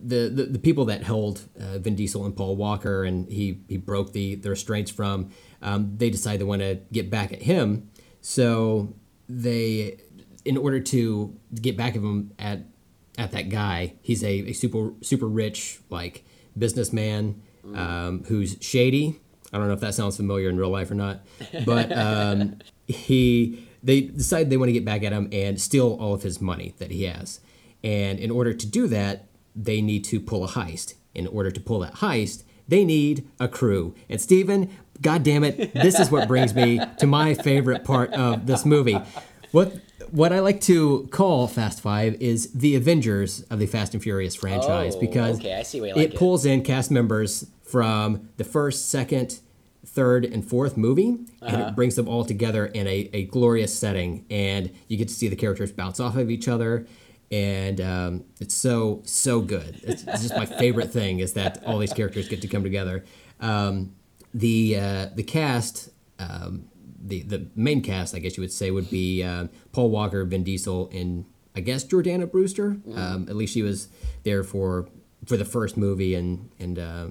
the, the the people that held uh, Vin Diesel and Paul Walker and he he broke the the restraints from um, they decide they want to get back at him so they in order to get back at him at at that guy he's a, a super super rich like businessman um, who's shady I don't know if that sounds familiar in real life or not but um, he they decide they want to get back at him and steal all of his money that he has and in order to do that, they need to pull a heist. In order to pull that heist, they need a crew. And Steven, God damn it, this is what brings me to my favorite part of this movie. What what I like to call Fast Five is the Avengers of the Fast and Furious franchise Oh, because okay, I see like it it. pulls in cast members from the first, second, third, and fourth movie, and Uh-huh. it brings them all together in a, a glorious setting. And you get to see the characters bounce off of each other. And um, it's so so good. It's, it's just my favorite thing is that all these characters get to come together. Um, the uh, the cast, um, the the main cast, I guess you would say, would be uh, Paul Walker, Vin Diesel, and I guess Jordana Brewster. Um, at least she was there for for the first movie, and and uh,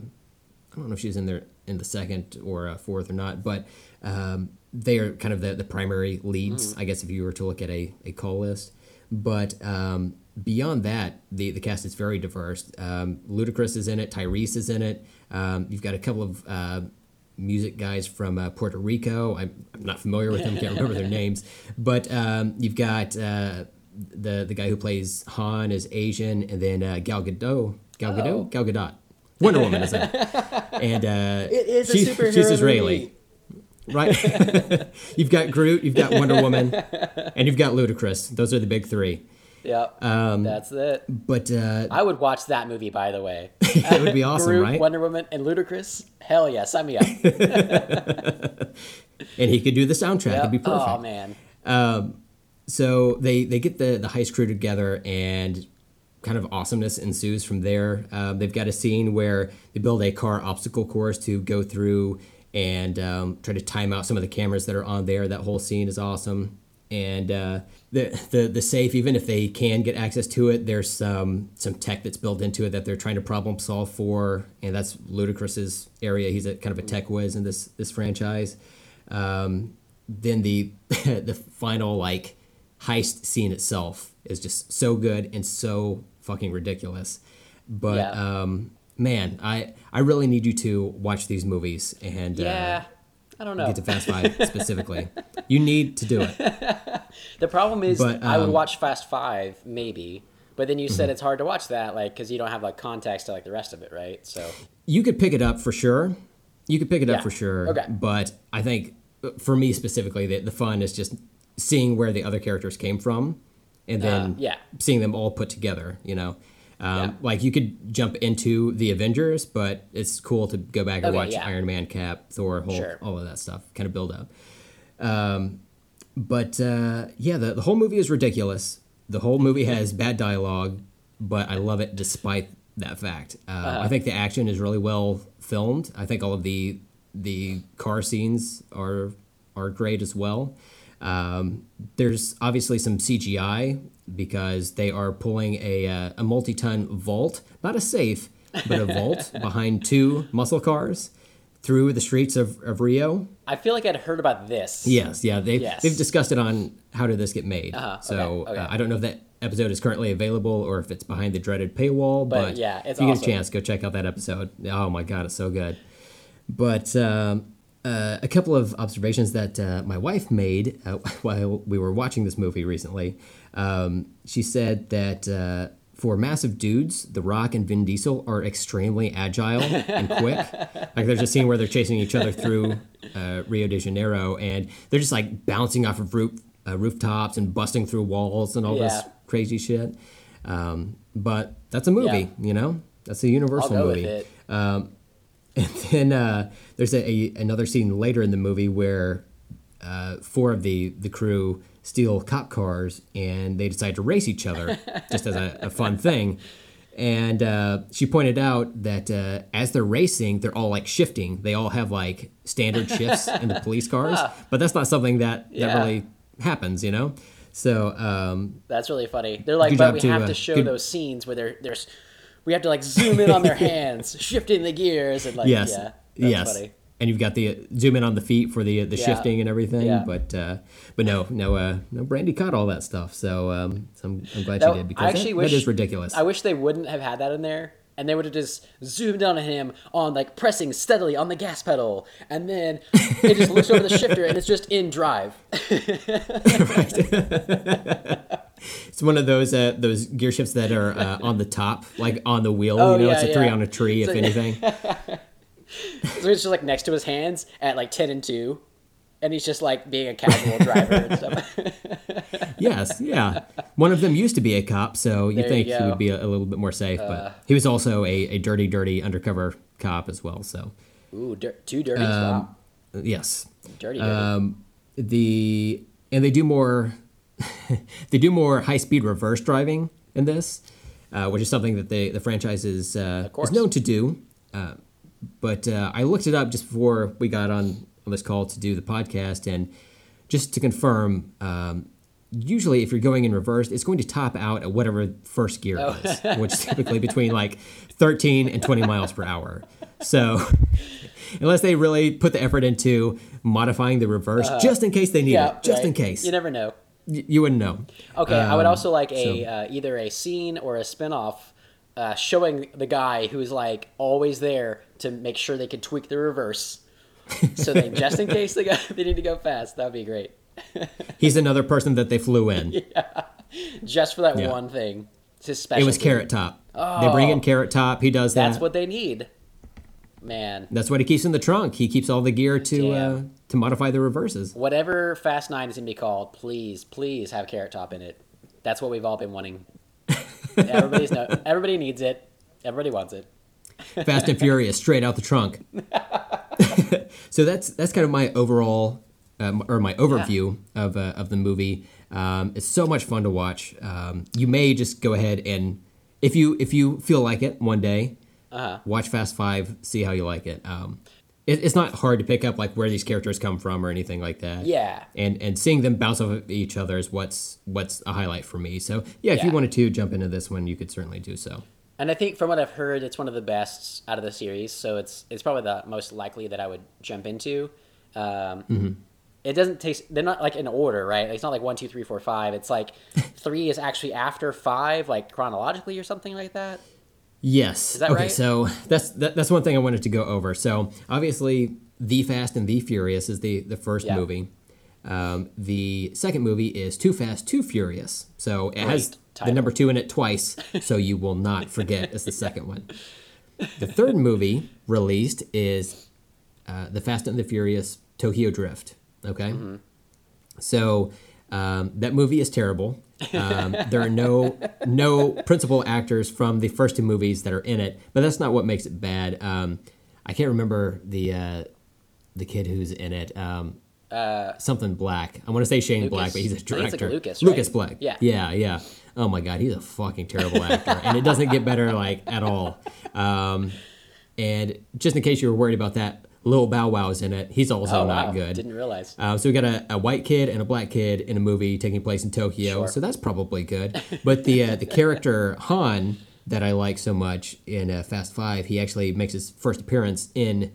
I don't know if she was in there in the second or uh, fourth or not, but um, they are kind of the, the primary leads, I guess, if you were to look at a, a call list. But um, beyond that, the, the cast is very diverse. Um, Ludacris is in it, Tyrese is in it. Um, you've got a couple of uh, music guys from uh, Puerto Rico. I'm, I'm not familiar with them, can't remember their names. But um, you've got uh, the, the guy who plays Han is Asian, and then uh, Gal Gadot. Gal Gadot? Oh. Gal Gadot. Wonder Woman is it. And uh, It is superhero she's Israeli, movie. right? you've got Groot, you've got Wonder Woman, and you've got Ludacris. Those are the big three. Yep, Um, that's it. But uh, I would watch that movie, by the way. it would be awesome, Groot, right? Wonder Woman, and Ludacris. Hell yeah, sign me up. And he could do the soundtrack. It'd be perfect. Oh man, so they they get the the heist crew together and kind of awesomeness ensues from there um, they've got a scene where they build a car obstacle course to go through and um, try to time out some of the cameras that are on there that whole scene is awesome and uh, the, the the safe even if they can get access to it there's some some tech that's built into it that they're trying to problem solve for and that's ludacris's area he's a kind of a tech whiz in this this franchise um, then the the final like heist scene itself is just so good and so fucking ridiculous. But Yeah. um, man, I I really need you to watch these movies and yeah. I don't know. uh, get to Fast Five specifically. you need to do it. The problem is, But, I would um, watch Fast Five maybe, but then you said it's hard to watch that, like, because you don't have like context to like the rest of it, right? So You could pick it up for sure. You could pick it Yeah. up for sure. Okay. But I think uh, for me specifically, the, the fun is just seeing where the other characters came from, and then Uh, yeah. seeing them all put together. You know, um, Yeah. like you could jump into the Avengers, but it's cool to go back and Okay, watch yeah. Iron Man, Cap, Thor, Hulk, Sure. all of that stuff, kind of build up. Um, but uh, yeah, the, the whole movie is ridiculous. The whole movie has bad dialogue, but I love it despite that fact. Uh, Uh-huh. I think the action is really well filmed. I think all of the the car scenes are are great as well. Um, there's obviously some CGI because they are pulling a uh, a multi-ton vault, not a safe, but a vault behind two muscle cars through the streets of, of Rio. I feel like I'd heard about this. Yes, yeah, they've Yes. they've discussed it on how did this get made. Uh-huh, So okay, okay. Uh, I don't know if that episode is currently available or if it's behind the dreaded paywall. But, But, yeah, it's if you get a chance, go check out that episode. Oh my god, it's so good. But um, uh, a couple of observations that uh, my wife made uh, while we were watching this movie recently. Um, she said that. Uh, for massive dudes, The Rock and Vin Diesel are extremely agile and quick. like there's a scene where they're chasing each other through uh, Rio de Janeiro, and they're just like bouncing off of roof, uh, rooftops and busting through walls and all this crazy shit. Um, but that's a movie, Yeah. you know. That's a Universal movie. it. And then uh, there's a, a another scene later in the movie where uh, four of the the crew steal cop cars and they decide to race each other just as a, a fun thing. And uh, she pointed out that uh, as they're racing, they're all like shifting. They all have like standard shifts in the police cars, but that's not something that, Yeah. that really happens, you know. So um, That's really funny. They're like, but we to, have uh, to show good- those scenes where they're there's we have to like zoom in on their hands, shifting the gears, and like yes, yeah, yes. funny. And you've got the uh, zoom in on the feet for the the Yeah. shifting and everything, Yeah. but uh, but no, no, uh, no. Brandy caught all that stuff, so um, so I'm, I'm glad That- she did because I actually that, wish that is ridiculous. I wish they wouldn't have had that in there, and they would have just zoomed in on him on like pressing steadily on the gas pedal, and then it just looks over the shifter, and it's just in drive. It's one of those uh, those gear shifts that are uh, on the top, like on the wheel. Oh, you know, yeah, it's a three on a tree, if anything. So it's just like next to his hands at like ten and two, and he's just like being a casual driver and stuff. yes, yeah. One of them used to be a cop, so you There you think he. Uh. would be a, a little bit more safe, but he was also a, a dirty, dirty undercover cop as well. So Ooh, dir- two dirties. Um, wow, yes, dirty, dirty. um, the and they do more they do more high speed reverse driving in this, uh, which is something that they the franchise is uh, is known to do. Uh, but uh, I looked it up just before we got on, on this call to do the podcast, and just to confirm. Um, Usually, if you're going in reverse, it's going to top out at whatever first gear Oh. is, which is typically between like 13 and 20 miles per hour. So, unless they really put the effort into modifying the reverse, just in case they need yeah, it, just right. in case, You never know. You wouldn't know. Okay, I would Um, also like a so- uh, either a scene or a spin-off uh, showing the guy who's like always there to make sure they can tweak the reverse. So they just in case they go, they need to go fast, that'd be great. He's another person that they flew in. yeah, Just for that Yeah. one thing. It was Carrot Top. They bring in Carrot Top. He does that. That's what they need. Man, That's what he keeps in the trunk. He keeps all the gear to uh, to modify the reverses. whatever Fast Nine is gonna be called, please, please have Carrot Top in it. That's what we've all been wanting. Everybody's no, everybody needs it. Everybody wants it. Fast and Furious, straight out the trunk. so that's that's kind of my overall um, or my overview of uh, of the movie. Um, it's so much fun to watch. Um, you may just go ahead and if you if you feel like it one day, Uh-huh. watch Fast Five, see how you like it. Um, it. It's not hard to pick up like where these characters come from or anything like that. Yeah. And and seeing them bounce off of each other is what's what's a highlight for me. So yeah, if you wanted to jump into this one, you could certainly do so. And I think from what I've heard, it's one of the best out of the series. So it's it's probably the most likely that I would jump into. Um, Mm-hmm. It doesn't taste. They're not like in order, right? It's not like one, two, three, four, five. It's like three is actually after five, like chronologically or something like that. Yes. that okay, right? so that's that, that's one thing I wanted to go over. So obviously, The Fast and the Furious is the the first Yeah. movie. Um, the second movie is Too Fast, Too Furious. So it has Great. the number two in it twice, so you will not forget it's the second one. The third movie released is uh, The Fast and the Furious Tokyo Drift. Okay? Mm-hmm. So um, that movie is terrible. Um, there are no no principal actors from the first two movies that are in it, but that's not what makes it bad. Um, I can't remember the uh, the kid who's in it. Um, uh, something Black. I want to say Shane Lucas. Black, but he's a director. Like Lucas, right? Lucas Black. Yeah, yeah, yeah. Oh my God, he's a fucking terrible actor, and it doesn't get better like at all. Um, and just in case you were worried about that, Lil Bow Wow's in it. He's also oh, not wow. good. Didn't realize. Uh, so we got a, a, white kid and a black kid in a movie taking place in Tokyo. Sure. So that's probably good. But the uh, the character Han that I like so much in uh, Fast Five, he actually makes his first appearance in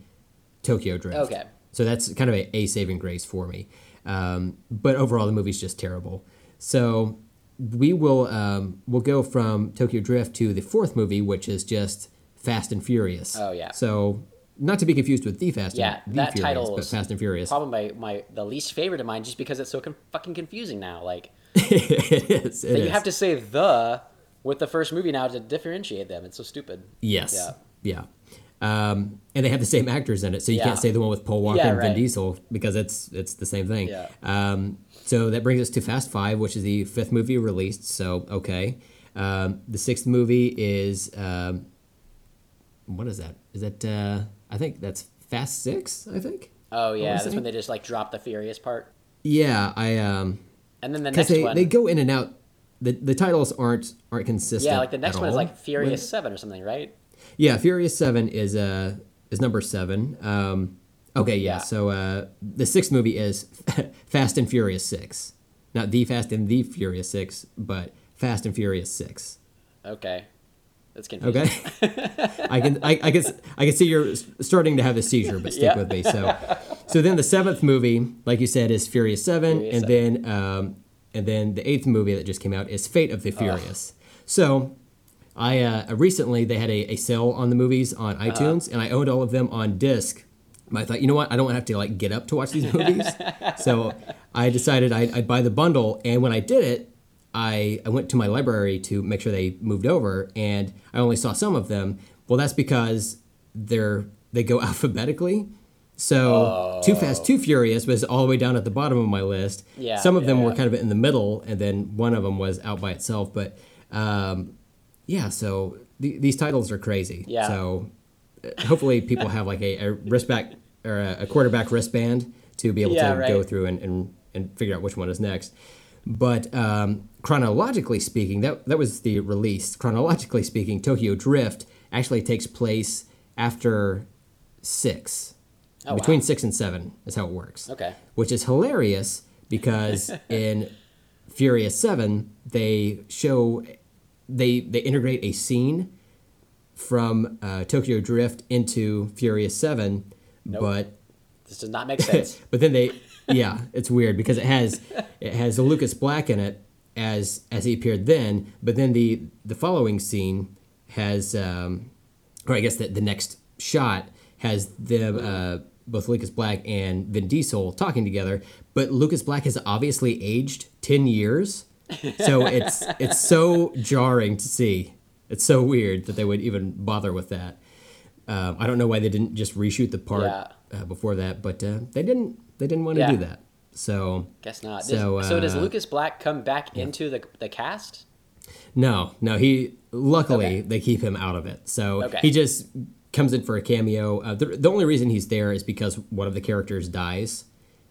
Tokyo Drift. Okay. So that's kind of a, a saving grace for me. Um, but overall, the movie's just terrible. So we will um, we'll go from Tokyo Drift to the fourth movie, which is just Fast and Furious. Oh yeah. So not to be confused with the Fast yeah, and the that Furious, title but Fast and Furious. Probably my, my the least favorite of mine, just because it's so con- fucking confusing now. Like it is. It that is. you have to say the with the first movie now to differentiate them. It's so stupid. Yes. Yeah. Yeah. Um, and they have the same actors in it, so you yeah. can't say the one with Paul Walker yeah, and Vin right. Diesel because it's it's the same thing. Yeah. Um, so that brings us to Fast Five, which is the fifth movie released. So okay, um, the sixth movie is um, what is that? Is that uh, I think that's Fast Six? I think. Oh yeah, that's when they just like drop the Furious part. Yeah, I um. And then the next they, one, they go in and out. The, the titles aren't aren't consistent. Yeah, like the next one all. is like Furious when, Seven or something, right? Yeah, Furious Seven is uh is number seven. Um, okay, yeah. yeah. So uh, the sixth movie is Fast and Furious Six, not the Fast and the Furious Six, but Fast and Furious Six. Okay. That's confusing. Okay, I can I, I can I can see you're starting to have a seizure, but stick yep. with me. So, so then the seventh movie, like you said, is Furious Seven, Furious and 7. then um, and then the eighth movie that just came out is Fate of the Furious. So, I uh, recently they had a, a sale on the movies on uh-huh. iTunes, uh and I owned all of them on disc. I thought, you know what? I don't have to like get up to watch these movies. so I decided I'd, I'd buy the bundle, and when I did it, I, I went to my library to make sure they moved over, and I only saw some of them. Well, that's because they're they go alphabetically. So oh. Too Fast, Too Furious was all the way down at the bottom of my list. Yeah, some of yeah, them yeah. were kind of in the middle, and then one of them was out by itself. But um, yeah, so th- these titles are crazy. Yeah. So uh, hopefully people have like a, a wristback or a, a quarterback wristband to be able yeah, to right. go through and, and, and figure out which one is next. But um, chronologically speaking, that that was the release. Chronologically speaking, Tokyo Drift actually takes place after six. Oh, Between wow. six and seven is how it works. Okay. Which is hilarious because in Furious Seven they show they they integrate a scene from uh, Tokyo Drift into Furious Seven, Nope. but This does not make sense. but then they yeah it's weird because it has it has lucas black in it as as he appeared then but then the the following scene has um or i guess the, the next shot has them uh both lucas black and vin diesel talking together but lucas black has obviously aged 10 years so it's it's so jarring to see it's so weird that they would even bother with that um, i don't know why they didn't just reshoot the part Yeah. uh, before that but uh, they didn't they didn't want to Yeah. do that. So Guess not. So, Does- so does uh, Lucas Black come back into the the cast? no, no. He luckily Okay. they keep him out of it. So Okay. he just comes in for a cameo. Uh, the, the only reason he's there is because one of the characters dies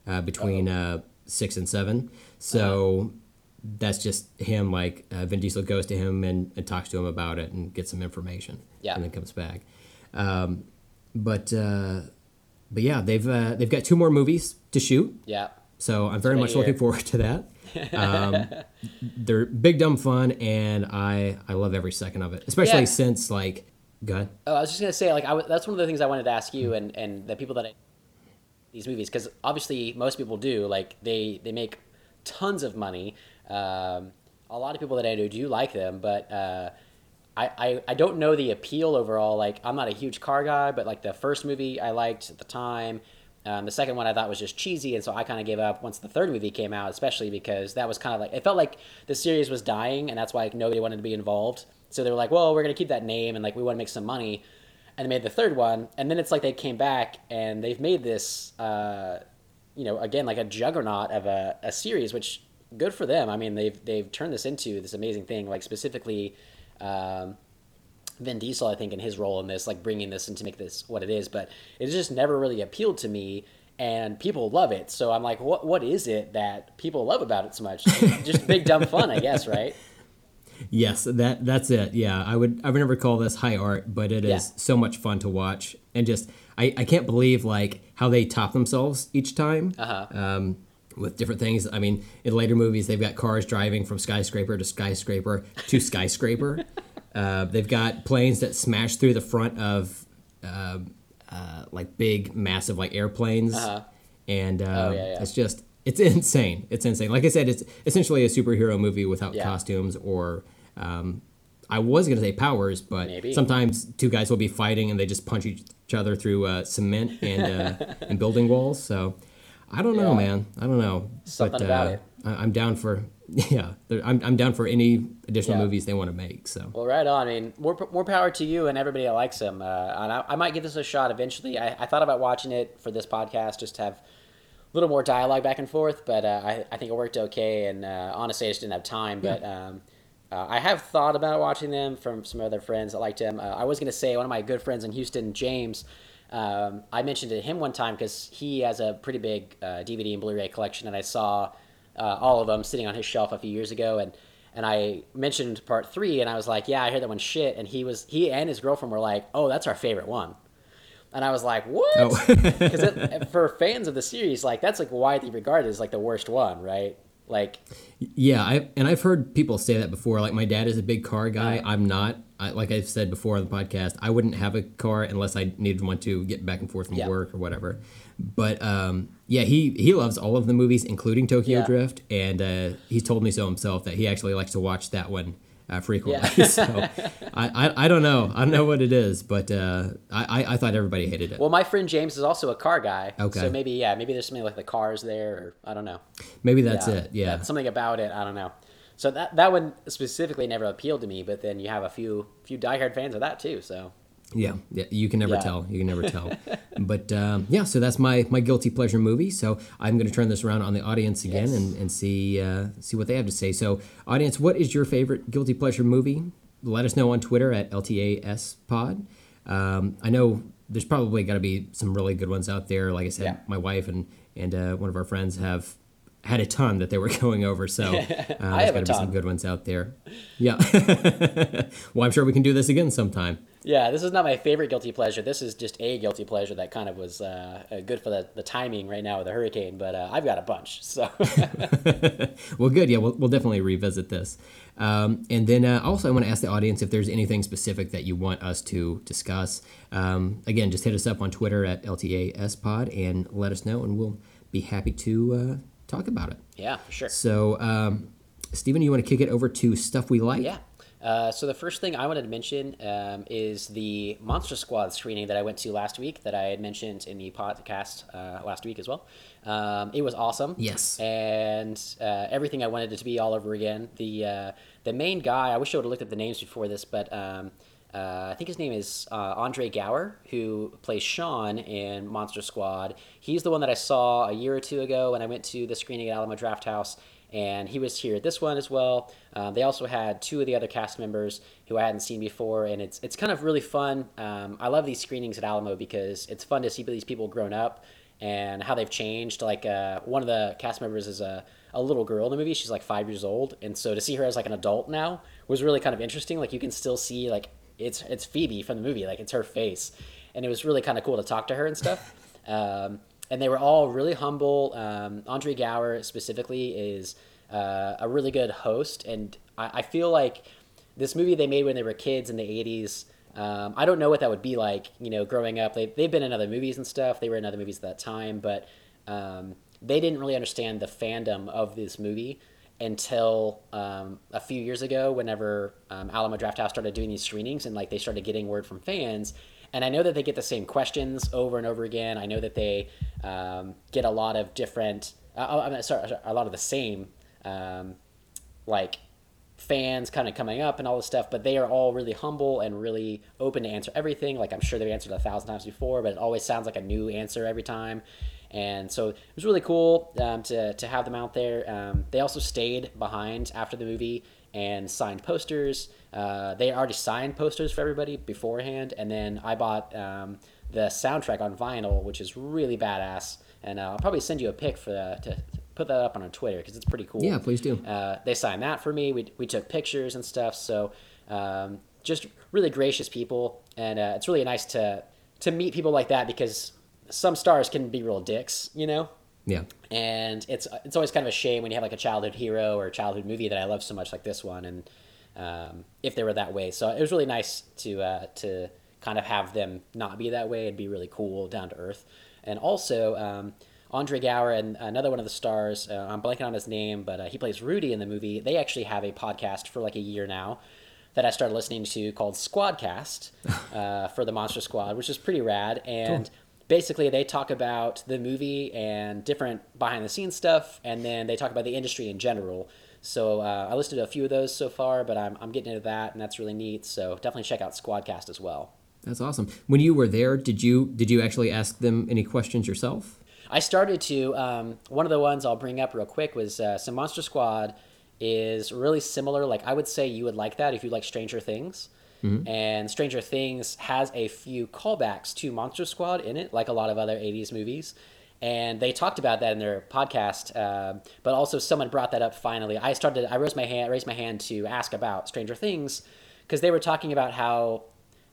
uh, between uh, six and seven. So that's just him. Like uh, Vin Diesel goes to him and, and talks to him about it and gets some information. Yeah. and then comes back. Um, but uh, but yeah, they've uh, they've got two more movies to shoot. Yeah. So I'm very much hear. looking forward to that. Um, they're big dumb fun, and I I love every second of it. Especially Yeah. since like, go ahead. Oh, I was just gonna say, like, I w- that's one of the things I wanted to ask you and and the people that I, these movies, because obviously most people do. Like, they they make tons of money. Um, a lot of people that I know do like them, but uh, I, I I don't know the appeal overall. Like, I'm not a huge car guy, but like the first movie I liked at the time. Um, the second one I thought was just cheesy, and so I kind of gave up once the third movie came out, especially because that was kind of like it felt like the series was dying, and that's why like, nobody wanted to be involved. So they were like, "Well, we're gonna keep that name, and like we want to make some money," and they made the third one, and then it's like they came back and they've made this, uh, you know, again like a juggernaut of a, a series, which good for them. I mean, they've they've turned this into this amazing thing, like specifically. Um, Vin Diesel, I think, in his role in this, like bringing this and to make this what it is, but it just never really appealed to me, and people love it. So I'm like, what what is it that people love about it so much? just big dumb fun, I guess, right? Yes, that that's it. Yeah, I would I would never call this high art, but it is Yeah. so much fun to watch, and just I, I can't believe like how they top themselves each time. Uh-huh. Um, with different things. I mean, in later movies, they've got cars driving from skyscraper to skyscraper to skyscraper. uh, they've got planes that smash through the front of uh, uh, like big, massive like airplanes, and um, Uh-huh. Oh, yeah, yeah. it's just it's insane. It's insane. Like I said, it's essentially a superhero movie without Yeah. costumes or. Um, I was gonna say powers, but Maybe. sometimes two guys will be fighting and they just punch each other through uh, cement and uh, and building walls. So I don't know, man. I don't know. Something but, about uh, it. I- I'm down for yeah. I'm I'm down for any additional Yeah. movies they want to make. So Well, right on. I mean, more more power to you and everybody that likes him. Uh, and I, I might give this a shot eventually. I, I thought about watching it for this podcast, just to have a little more dialogue back and forth. But uh, I, I think it worked okay. And uh, honestly, I just didn't have time. But um, uh, I have thought about watching them from some other friends that liked him. Uh, I was going to say one of my good friends in Houston, James. Um, I mentioned to him one time because he has a pretty big uh, DVD and Blu-ray collection, and I saw uh, all of them sitting on his shelf a few years ago, and and I mentioned part three, and I was like, yeah, I heard that one shit, and he was he and his girlfriend were like, oh, that's our favorite one, and I was like, what? Oh. Because for fans of the series, like that's like widely regarded as like the worst one, right? Like, yeah, I and I've heard people say that before. Like my dad is a big car guy. I'm not. I, like I've said before on the podcast, I wouldn't have a car unless I needed one to get back and forth from Yeah. work or whatever. But um, yeah, he he loves all of the movies, including Tokyo Yeah. Drift, and uh, he's told me so himself that he actually likes to watch that one uh, frequently. Yeah. so I, I I don't know. I don't know what it is, but uh, I, I thought everybody hated it. well, my friend James is also a car guy, Okay. so maybe yeah, maybe there's something like the cars there, or I don't know. Maybe that's it. Yeah. that- something about it. I don't know. So that that one specifically never appealed to me, but then you have a few few diehard fans of that too. So Yeah, yeah, you can never Yeah. tell. You can never tell. but um, yeah, so that's my my guilty pleasure movie. So I'm going to turn this around on the audience again Yes. and, and see uh, see what they have to say. So audience, what is your favorite guilty pleasure movie? Let us know on Twitter at LTAS Pod. Um, I know there's probably got to be some really good ones out there. Like I said, Yeah. my wife and and uh, one of our friends have had a ton that they were going over. So uh, there's have a got to be some good ones out there. Yeah. well, I'm sure we can do this again sometime. Yeah, this is not my favorite guilty pleasure. This is just a guilty pleasure that kind of was uh, uh, good for the, the timing right now with the hurricane. But uh, I've got a bunch. So Well, good. Yeah, we'll, we'll definitely revisit this. Um, and then uh, also, I want to ask the audience if there's anything specific that you want us to discuss. Um, again, just hit us up on Twitter at LTASPod and let us know, and we'll be happy to uh, talk about it. yeah, sure. So, um, Stephen, you want to kick it over to stuff we like? Yeah. Uh, so the first thing I wanted to mention um, is the Monster Squad screening that I went to last week that I had mentioned in the podcast uh, last week as well. Um, it was awesome. Yes. And uh, everything I wanted it to be all over again. The uh, the main guy, I wish I would have looked at the names before this, but um, uh, I think his name is uh, Andre Gower, who plays Sean in Monster Squad. He's the one that I saw a year or two ago when I went to the screening at Alamo Draft House and he was here at this one as well. Um, they also had two of the other cast members who I hadn't seen before, and it's it's kind of really fun. Um, I love these screenings at Alamo because it's fun to see these people grown up and how they've changed. Like uh, one of the cast members is a, a little girl in the movie; she's like five years old, and so to see her as like an adult now was really kind of interesting. Like you can still see like it's it's Phoebe from the movie, like it's her face, and it was really kind of cool to talk to her and stuff. Um, and they were all really humble. Um, Andre Gower specifically is uh, a really good host, and I, I feel like this movie they made when they were kids in the '80s. Um, I don't know what that would be like, you know, growing up. They they've been in other movies and stuff. They were in other movies at that time, but um, they didn't really understand the fandom of this movie until um, a few years ago. Whenever um, Alamo Draft House started doing these screenings, and like they started getting word from fans, and I know that they get the same questions over and over again. I know that they um, get a lot of different, uh, oh, I'm sorry, a lot of the same, um, like fans kind of coming up and all this stuff, but they are all really humble and really open to answer everything. Like I'm sure they've answered a thousand times before, but it always sounds like a new answer every time. And so it was really cool um, to, to have them out there. Um, they also stayed behind after the movie and signed posters. Uh, they already signed posters for everybody beforehand, and then I bought um, the soundtrack on vinyl, which is really badass. And uh, I'll probably send you a pic for the, to put that up on our Twitter because it's pretty cool. Yeah, please do. Uh, they signed that for me. We, we took pictures and stuff. So um, just really gracious people, and uh, it's really nice to to meet people like that because some stars can be real dicks, you know. Yeah. And it's it's always kind of a shame when you have like a childhood hero or a childhood movie that I love so much like this one, and um, if they were that way, so it was really nice to uh, to kind of have them not be that way and be really cool, down to earth, and also. Um, Andre Gower and another one of the stars, uh, I'm blanking on his name, but uh, he plays Rudy in the movie. They actually have a podcast for like a year now that I started listening to called Squadcast uh, for the Monster Squad, which is pretty rad. And cool. basically, they talk about the movie and different behind the scenes stuff, and then they talk about the industry in general. So uh, I listed a few of those so far, but I'm, I'm getting into that, and that's really neat. So definitely check out Squadcast as well. That's awesome. When you were there, did you did you actually ask them any questions yourself? I started to. Um, one of the ones I'll bring up real quick was uh, some Monster Squad is really similar. Like I would say you would like that if you like Stranger Things. Mm-hmm. And Stranger Things has a few callbacks to Monster Squad in it, like a lot of other 80s movies. And they talked about that in their podcast, uh, but also someone brought that up finally. I started, I raised my hand, raised my hand to ask about Stranger Things because they were talking about how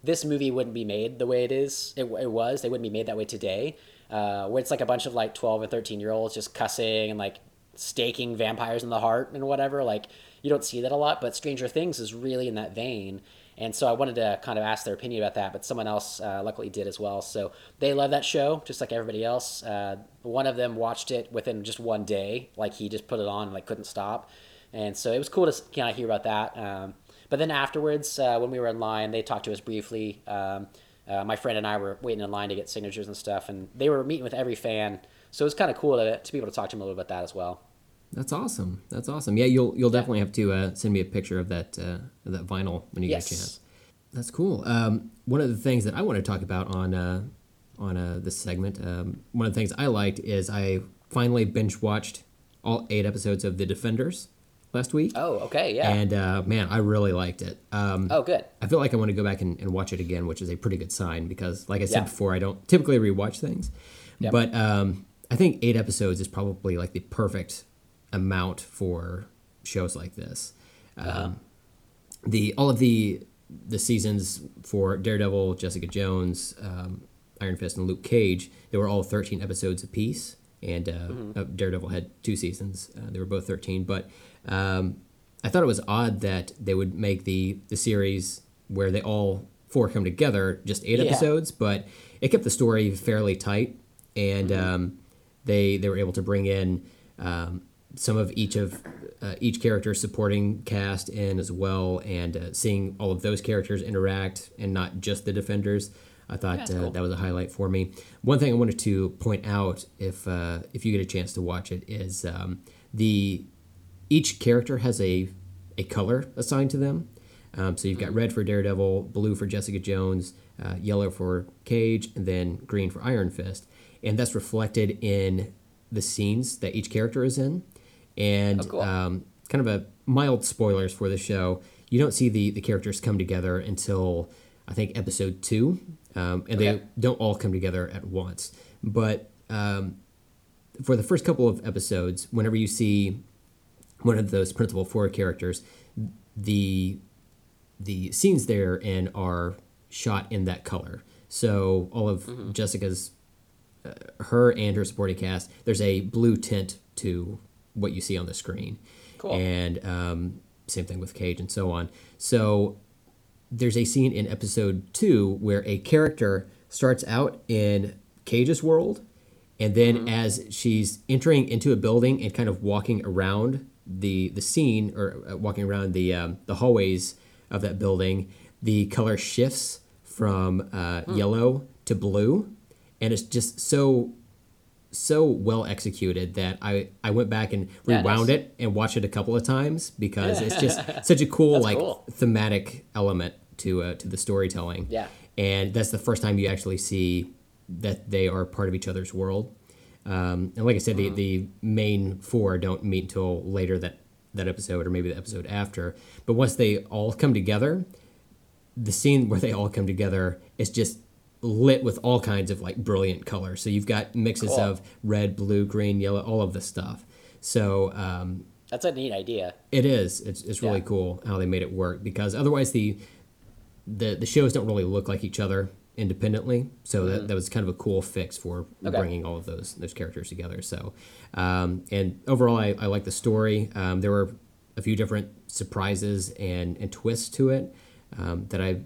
this movie wouldn't be made the way it is. It, it was. They wouldn't be made that way today uh, where it's like a bunch of like 12 and 13 year olds just cussing and like staking vampires in the heart and whatever. Like you don't see that a lot, but Stranger Things is really in that vein. And so I wanted to kind of ask their opinion about that, but someone else uh, luckily did as well. So they love that show, just like everybody else. Uh, one of them watched it within just one day, like he just put it on and like couldn't stop. And so it was cool to kind of hear about that. Um, but then afterwards, uh, when we were in line, they talked to us briefly. Um, uh, my friend and I were waiting in line to get signatures and stuff, and they were meeting with every fan. So it was kind of cool to, to be able to talk to them a little bit about that as well. That's awesome. That's awesome. Yeah, you'll you'll definitely have to uh, send me a picture of that uh, of that vinyl when you yes. get a chance. That's cool. Um, one of the things that I want to talk about on uh, on uh, this segment, um, one of the things I liked is I finally binge watched all eight episodes of The Defenders last week. Oh, okay, yeah. And uh, man, I really liked it. Um, oh, good. I feel like I want to go back and, and, watch it again, which is a pretty good sign because, like I said yeah. before, I don't typically rewatch things. Yep. But um, I think eight episodes is probably like the perfect amount for shows like this. Uh-huh. Um, the all of the the seasons for Daredevil, Jessica Jones, um, Iron Fist, and Luke Cage, they were all 13 episodes apiece. And uh, mm-hmm. uh, Daredevil had two seasons. Uh, they were both 13. But um, I thought it was odd that they would make the the series where they all four come together just eight yeah. episodes, but it kept the story fairly tight, and mm-hmm. um, they they were able to bring in um, some of each of uh, each character supporting cast in as well, and uh, seeing all of those characters interact and not just the defenders. I thought yeah, uh, cool. that was a highlight for me. One thing I wanted to point out, if uh, if you get a chance to watch it, is um, the each character has a a color assigned to them. Um, so you've got red for Daredevil, blue for Jessica Jones, uh, yellow for Cage, and then green for Iron Fist, and that's reflected in the scenes that each character is in. And oh, cool. um, kind of a mild spoilers for the show. You don't see the the characters come together until I think episode two, um, and okay. they don't all come together at once. But um, for the first couple of episodes, whenever you see one of those principal four characters, the the scenes there and are shot in that color. So all of mm-hmm. Jessica's, uh, her and her supporting cast, there's a blue tint to what you see on the screen. Cool. And um, same thing with Cage and so on. So there's a scene in episode two where a character starts out in Cage's world, and then mm-hmm. as she's entering into a building and kind of walking around the the scene or uh, walking around the um, the hallways of that building, the color shifts from uh, yellow to blue, and it's just so so well executed that I, I went back and Yeah, rewound nice. it and watched it a couple of times because it's just such a cool like cool. thematic element to uh, to the storytelling. Yeah. and that's the first time you actually see that they are part of each other's world. Um, and like I said, Mm-hmm. the, the main four don't meet until later that that episode or maybe the episode after. But once they all come together, the scene where they all come together is just lit with all kinds of like brilliant colors. So you've got mixes Cool. of red, blue, green, yellow, all of this stuff. So um, That's a neat idea. it is. It's, it's really Yeah. cool how they made it work because otherwise the the the shows don't really look like each other independently. So that, that was kind of a cool fix for Mm-hmm. Okay. bringing all of those those characters together. So um, and overall, I, I like the story. Um, there were a few different surprises and, and twists to it um, that I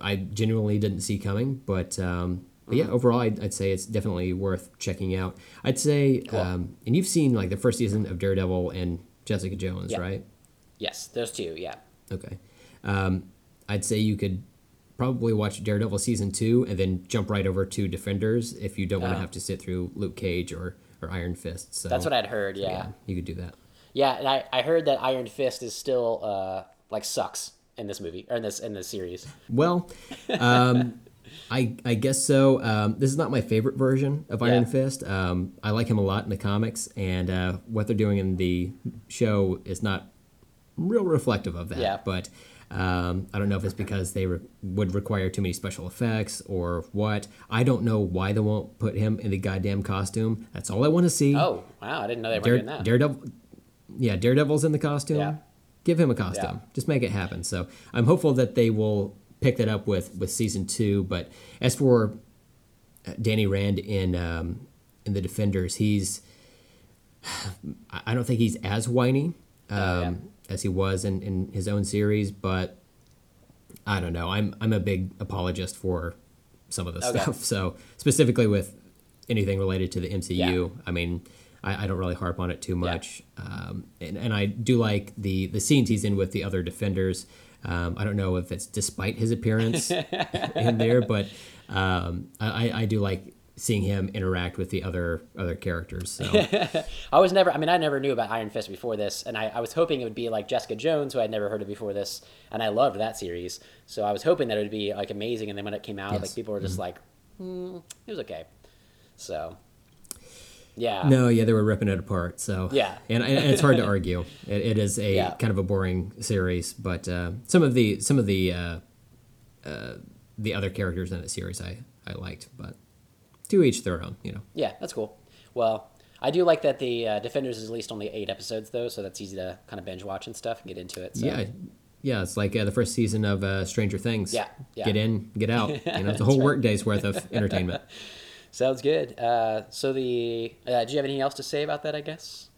I genuinely didn't see coming. But, um, but Mm-hmm. yeah, overall, I'd, I'd say it's definitely worth checking out. I'd say, Cool. um, and you've seen like the first season of Daredevil and Jessica Jones, Yeah. right? Yes, those two. Yeah. Okay. Um, I'd say you could probably watch Daredevil season two and then jump right over to Defenders if you don't want to Oh. have to sit through Luke Cage or, or Iron Fist. So That's what I'd heard. Yeah. yeah, you could do that. Yeah, and I, I heard that Iron Fist is still uh like sucks in this movie or in this in this series. Well, um, I I guess so. Um, this is not my favorite version of Iron Yeah. Fist. Um, I like him a lot in the comics, and uh, what they're doing in the show is not real reflective of that. Yeah. But um, I don't know if it's because they re- would require too many special effects or what. I don't know why they won't put him in the goddamn costume. That's all I want to see. Oh wow, I didn't know they were Dare, doing that. Daredevil. Yeah, Daredevil's in the costume. Yeah. Give him a costume. Yeah. Just make it happen. So I'm hopeful that they will pick that up with with season two. But as for uh, Danny Rand in um, in the Defenders, he's I I don't think he's as whiny um, Oh, yeah. as he was in, in his own series, but I don't know. I'm I'm a big apologist for some of this Okay. stuff. So specifically with anything related to the MCU, Yeah. I mean, I, I don't really harp on it too much. Um, and, and I do like the the scenes he's in with the other defenders. Um, I don't know if it's despite his appearance in there, but um, I, I do like seeing him interact with the other other characters. So I was never. I mean, I never knew about Iron Fist before this, and I, I was hoping it would be like Jessica Jones, who I'd never heard of before this, and I loved that series. So I was hoping that it would be like amazing, and then when it came out, Yes. like people were just like, hmm, it was okay. So, yeah, no, yeah, they were ripping it apart. So Yeah. and, and it's hard to argue. It, it is a Yeah. kind of a boring series, but uh, some of the some of the uh, uh, the other characters in the series I I liked, but to each their own, you know. yeah, that's cool. Well, I do like that the uh, Defenders is at least only eight episodes though, so that's easy to kind of binge watch and stuff and get into it. So. Yeah, yeah, it's like uh, the first season of uh, Stranger Things. Yeah, yeah. Get in, get out. You know, it's a whole work day's worth of entertainment. Sounds good. Uh, so the uh, do you have anything else to say about that? I guess.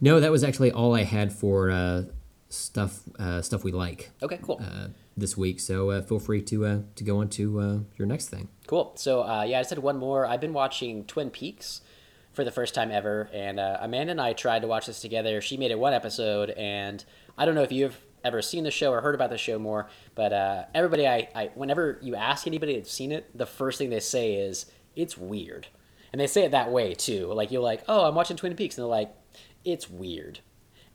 No, that was actually all I had for uh, stuff uh, stuff we like Okay, cool. uh, this week. So uh, feel free to uh, to go on to uh, your next thing. Cool. So uh, yeah, I said one more. I've been watching Twin Peaks for the first time ever, and uh, Amanda and I tried to watch this together. She made it one episode, and I don't know if you've ever seen the show or heard about the show more, but uh, everybody, I, I whenever you ask anybody that's seen it, the first thing they say is it's weird, and they say it that way too. Like you're like, oh, I'm watching Twin Peaks, and they're like, it's weird.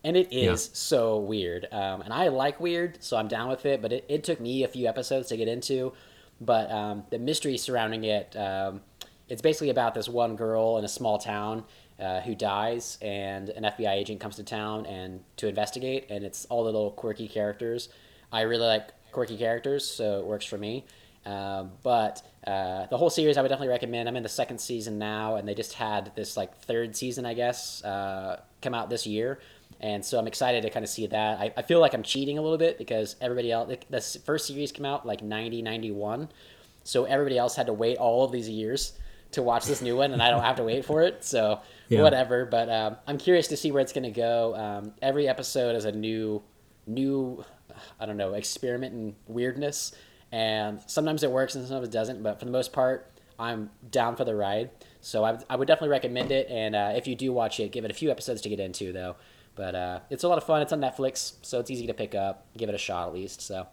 And it is Yeah. so weird. Um, and I like weird, so I'm down with it. But it, it took me a few episodes to get into. But um, the mystery surrounding it, um, it's basically about this one girl in a small town uh, who dies, and an FBI agent comes to town and to investigate. And it's all the little quirky characters. I really like quirky characters, so it works for me. Um, but uh, the whole series, I would definitely recommend. I'm in the second season now, and they just had this like third season, I guess, uh, come out this year, and so I'm excited to kind of see that. I, I feel like I'm cheating a little bit because everybody else, the, first series came out like 90, 91, so everybody else had to wait all of these years to watch this new one, and I don't have to wait for it. So Yeah. whatever. But um, I'm curious to see where it's going to go. Um, every episode is a new, new, I don't know, experiment in weirdness, and sometimes it works and sometimes it doesn't. But for the most part, I'm down for the ride. So I, I would definitely recommend it. And uh, if you do watch it, give it a few episodes to get into though. But uh, it's a lot of fun. It's on Netflix, so it's easy to pick up. Give it a shot at least. So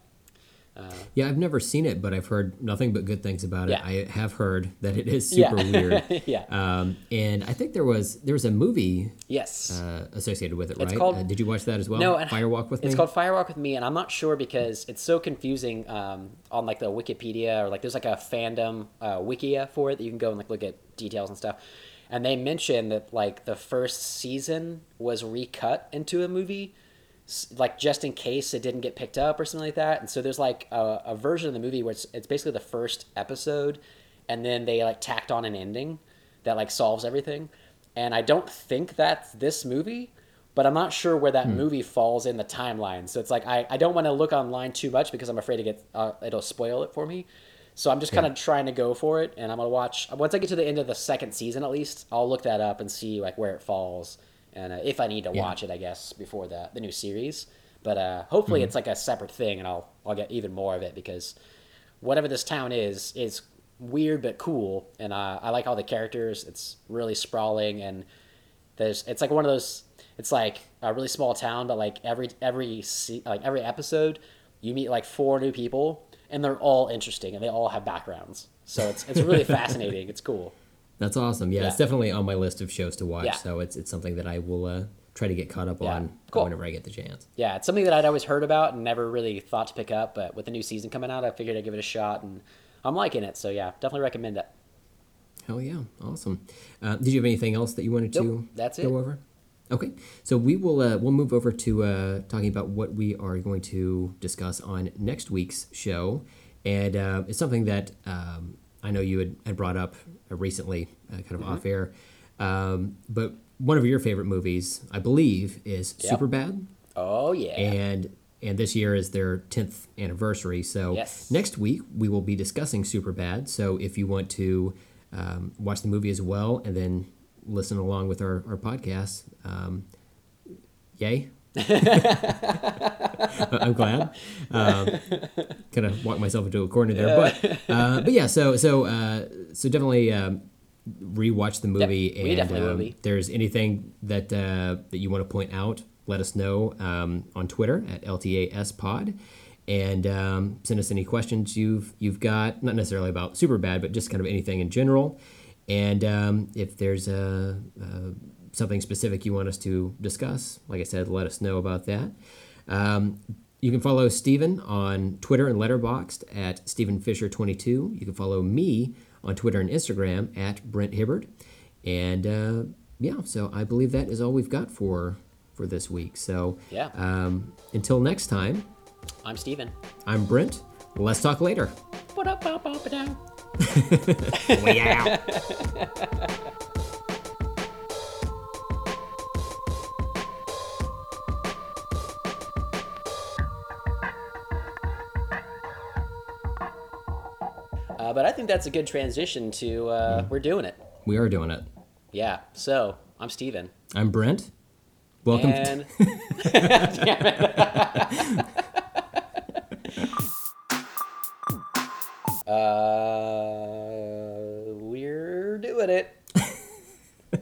Uh, Yeah, I've never seen it, but I've heard nothing but good things about it. Yeah. I have heard that it is Yeah. super weird. yeah. Um, and I think there was there was a movie yes. uh, associated with it, It's right? called- uh, did you watch that as well? No, and- Firewalk with it's me. called Fire Walk with Me, and I'm not sure because it's so confusing um, on like the Wikipedia or like there's like a fandom uh, wikia for it that you can go and like look at details and stuff. And they mention that like the first season was recut into a movie, like just in case it didn't get picked up or something like that. And so there's like a, a version of the movie where it's, it's basically the first episode, and then they like tacked on an ending that like solves everything. And I don't think that's this movie but I'm not sure where that movie falls in the timeline. So it's like I, I don't want to look online too much because I'm afraid to get uh, it'll spoil it for me. So I'm just kind of trying to go for it, and I'm gonna watch once I get to the end of the second season at least. I'll look that up and see like where it falls, and uh, if I need to watch it, I guess before the the new series. But uh, hopefully it's like a separate thing, and I'll I'll get even more of it because whatever this town is is weird but cool, and uh, I like all the characters. It's really sprawling and there's it's like one of those it's like a really small town but like every every se- like every episode you meet like four new people and they're all interesting and they all have backgrounds. So it's it's really fascinating. It's cool That's awesome. Yeah, it's definitely on my list of shows to watch. Yeah. So it's it's something that I will uh, try to get caught up Yeah. on Cool. whenever I get the chance. yeah it's something that i'd always heard about and never really thought to pick up but with the new season coming out i figured i'd give it a shot and i'm liking it so yeah definitely recommend it Hell yeah, awesome. Uh, did you have anything else that you wanted to that's go it. over? Okay, so we will uh, we'll move over to uh, talking about what we are going to discuss on next week's show, and uh, it's something that um, I know you had, had brought up uh, recently, uh, kind of Mm-hmm. off air. Um, but one of your favorite movies, I believe, is Yep. Superbad, oh yeah and and this year is their 10th anniversary. So Yes. next week we will be discussing Superbad. So if you want to um, watch the movie as well and then listen along with our, our podcast, um, yay. I'm glad. Um, kind of walked myself into a corner there, but uh, but yeah. So so uh, so definitely um, rewatch the movie, we and definitely um, if there's anything that uh, that you want to point out, let us know um, on Twitter at LTAS Pod, and um, send us any questions you've you've got. Not necessarily about Superbad, but just kind of anything in general. And um, if there's a, uh something specific you want us to discuss, like I said, let us know about that. Um, you can follow Steven on Twitter and Letterboxd at Stephen Fisher22. You can follow me on Twitter and Instagram at Brent Hibbard. And uh, yeah, so I believe that is all we've got for for this week. So Yeah. um, until next time, i'm steven I'm Brent. Let's talk later. Way out. but i think that's a good transition to uh, we're doing it We are doing it. yeah so i'm steven I'm Brent. Welcome. and uh, we're doing it.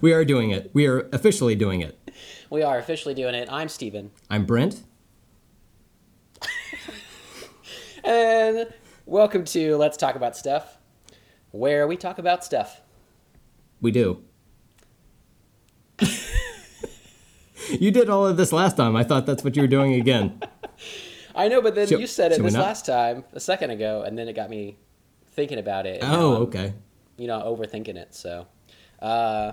we are doing it. We are officially doing it. We are officially doing it. I'm Steven. I'm Brent. And welcome to Let's Talk About Stuff, where we talk about stuff. We do. you did all of this last time. I thought that's what you were doing again. I know, but then Shall- you said it this last time, a second ago, and then it got me thinking about it. Oh, okay. You know, overthinking it. So, uh,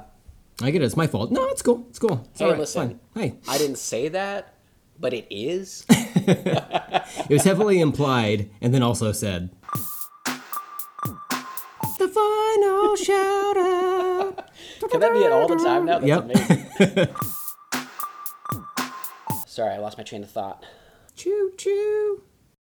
I get it. It's my fault. No, it's cool. It's cool. It's Hey, right. listen. Fine. Hey, I didn't say that, but it is. it was heavily implied and then also said. The final shout out. Can that be it all the time now? That's Yep. amazing. Sorry, I lost my train of thought. Choo choo.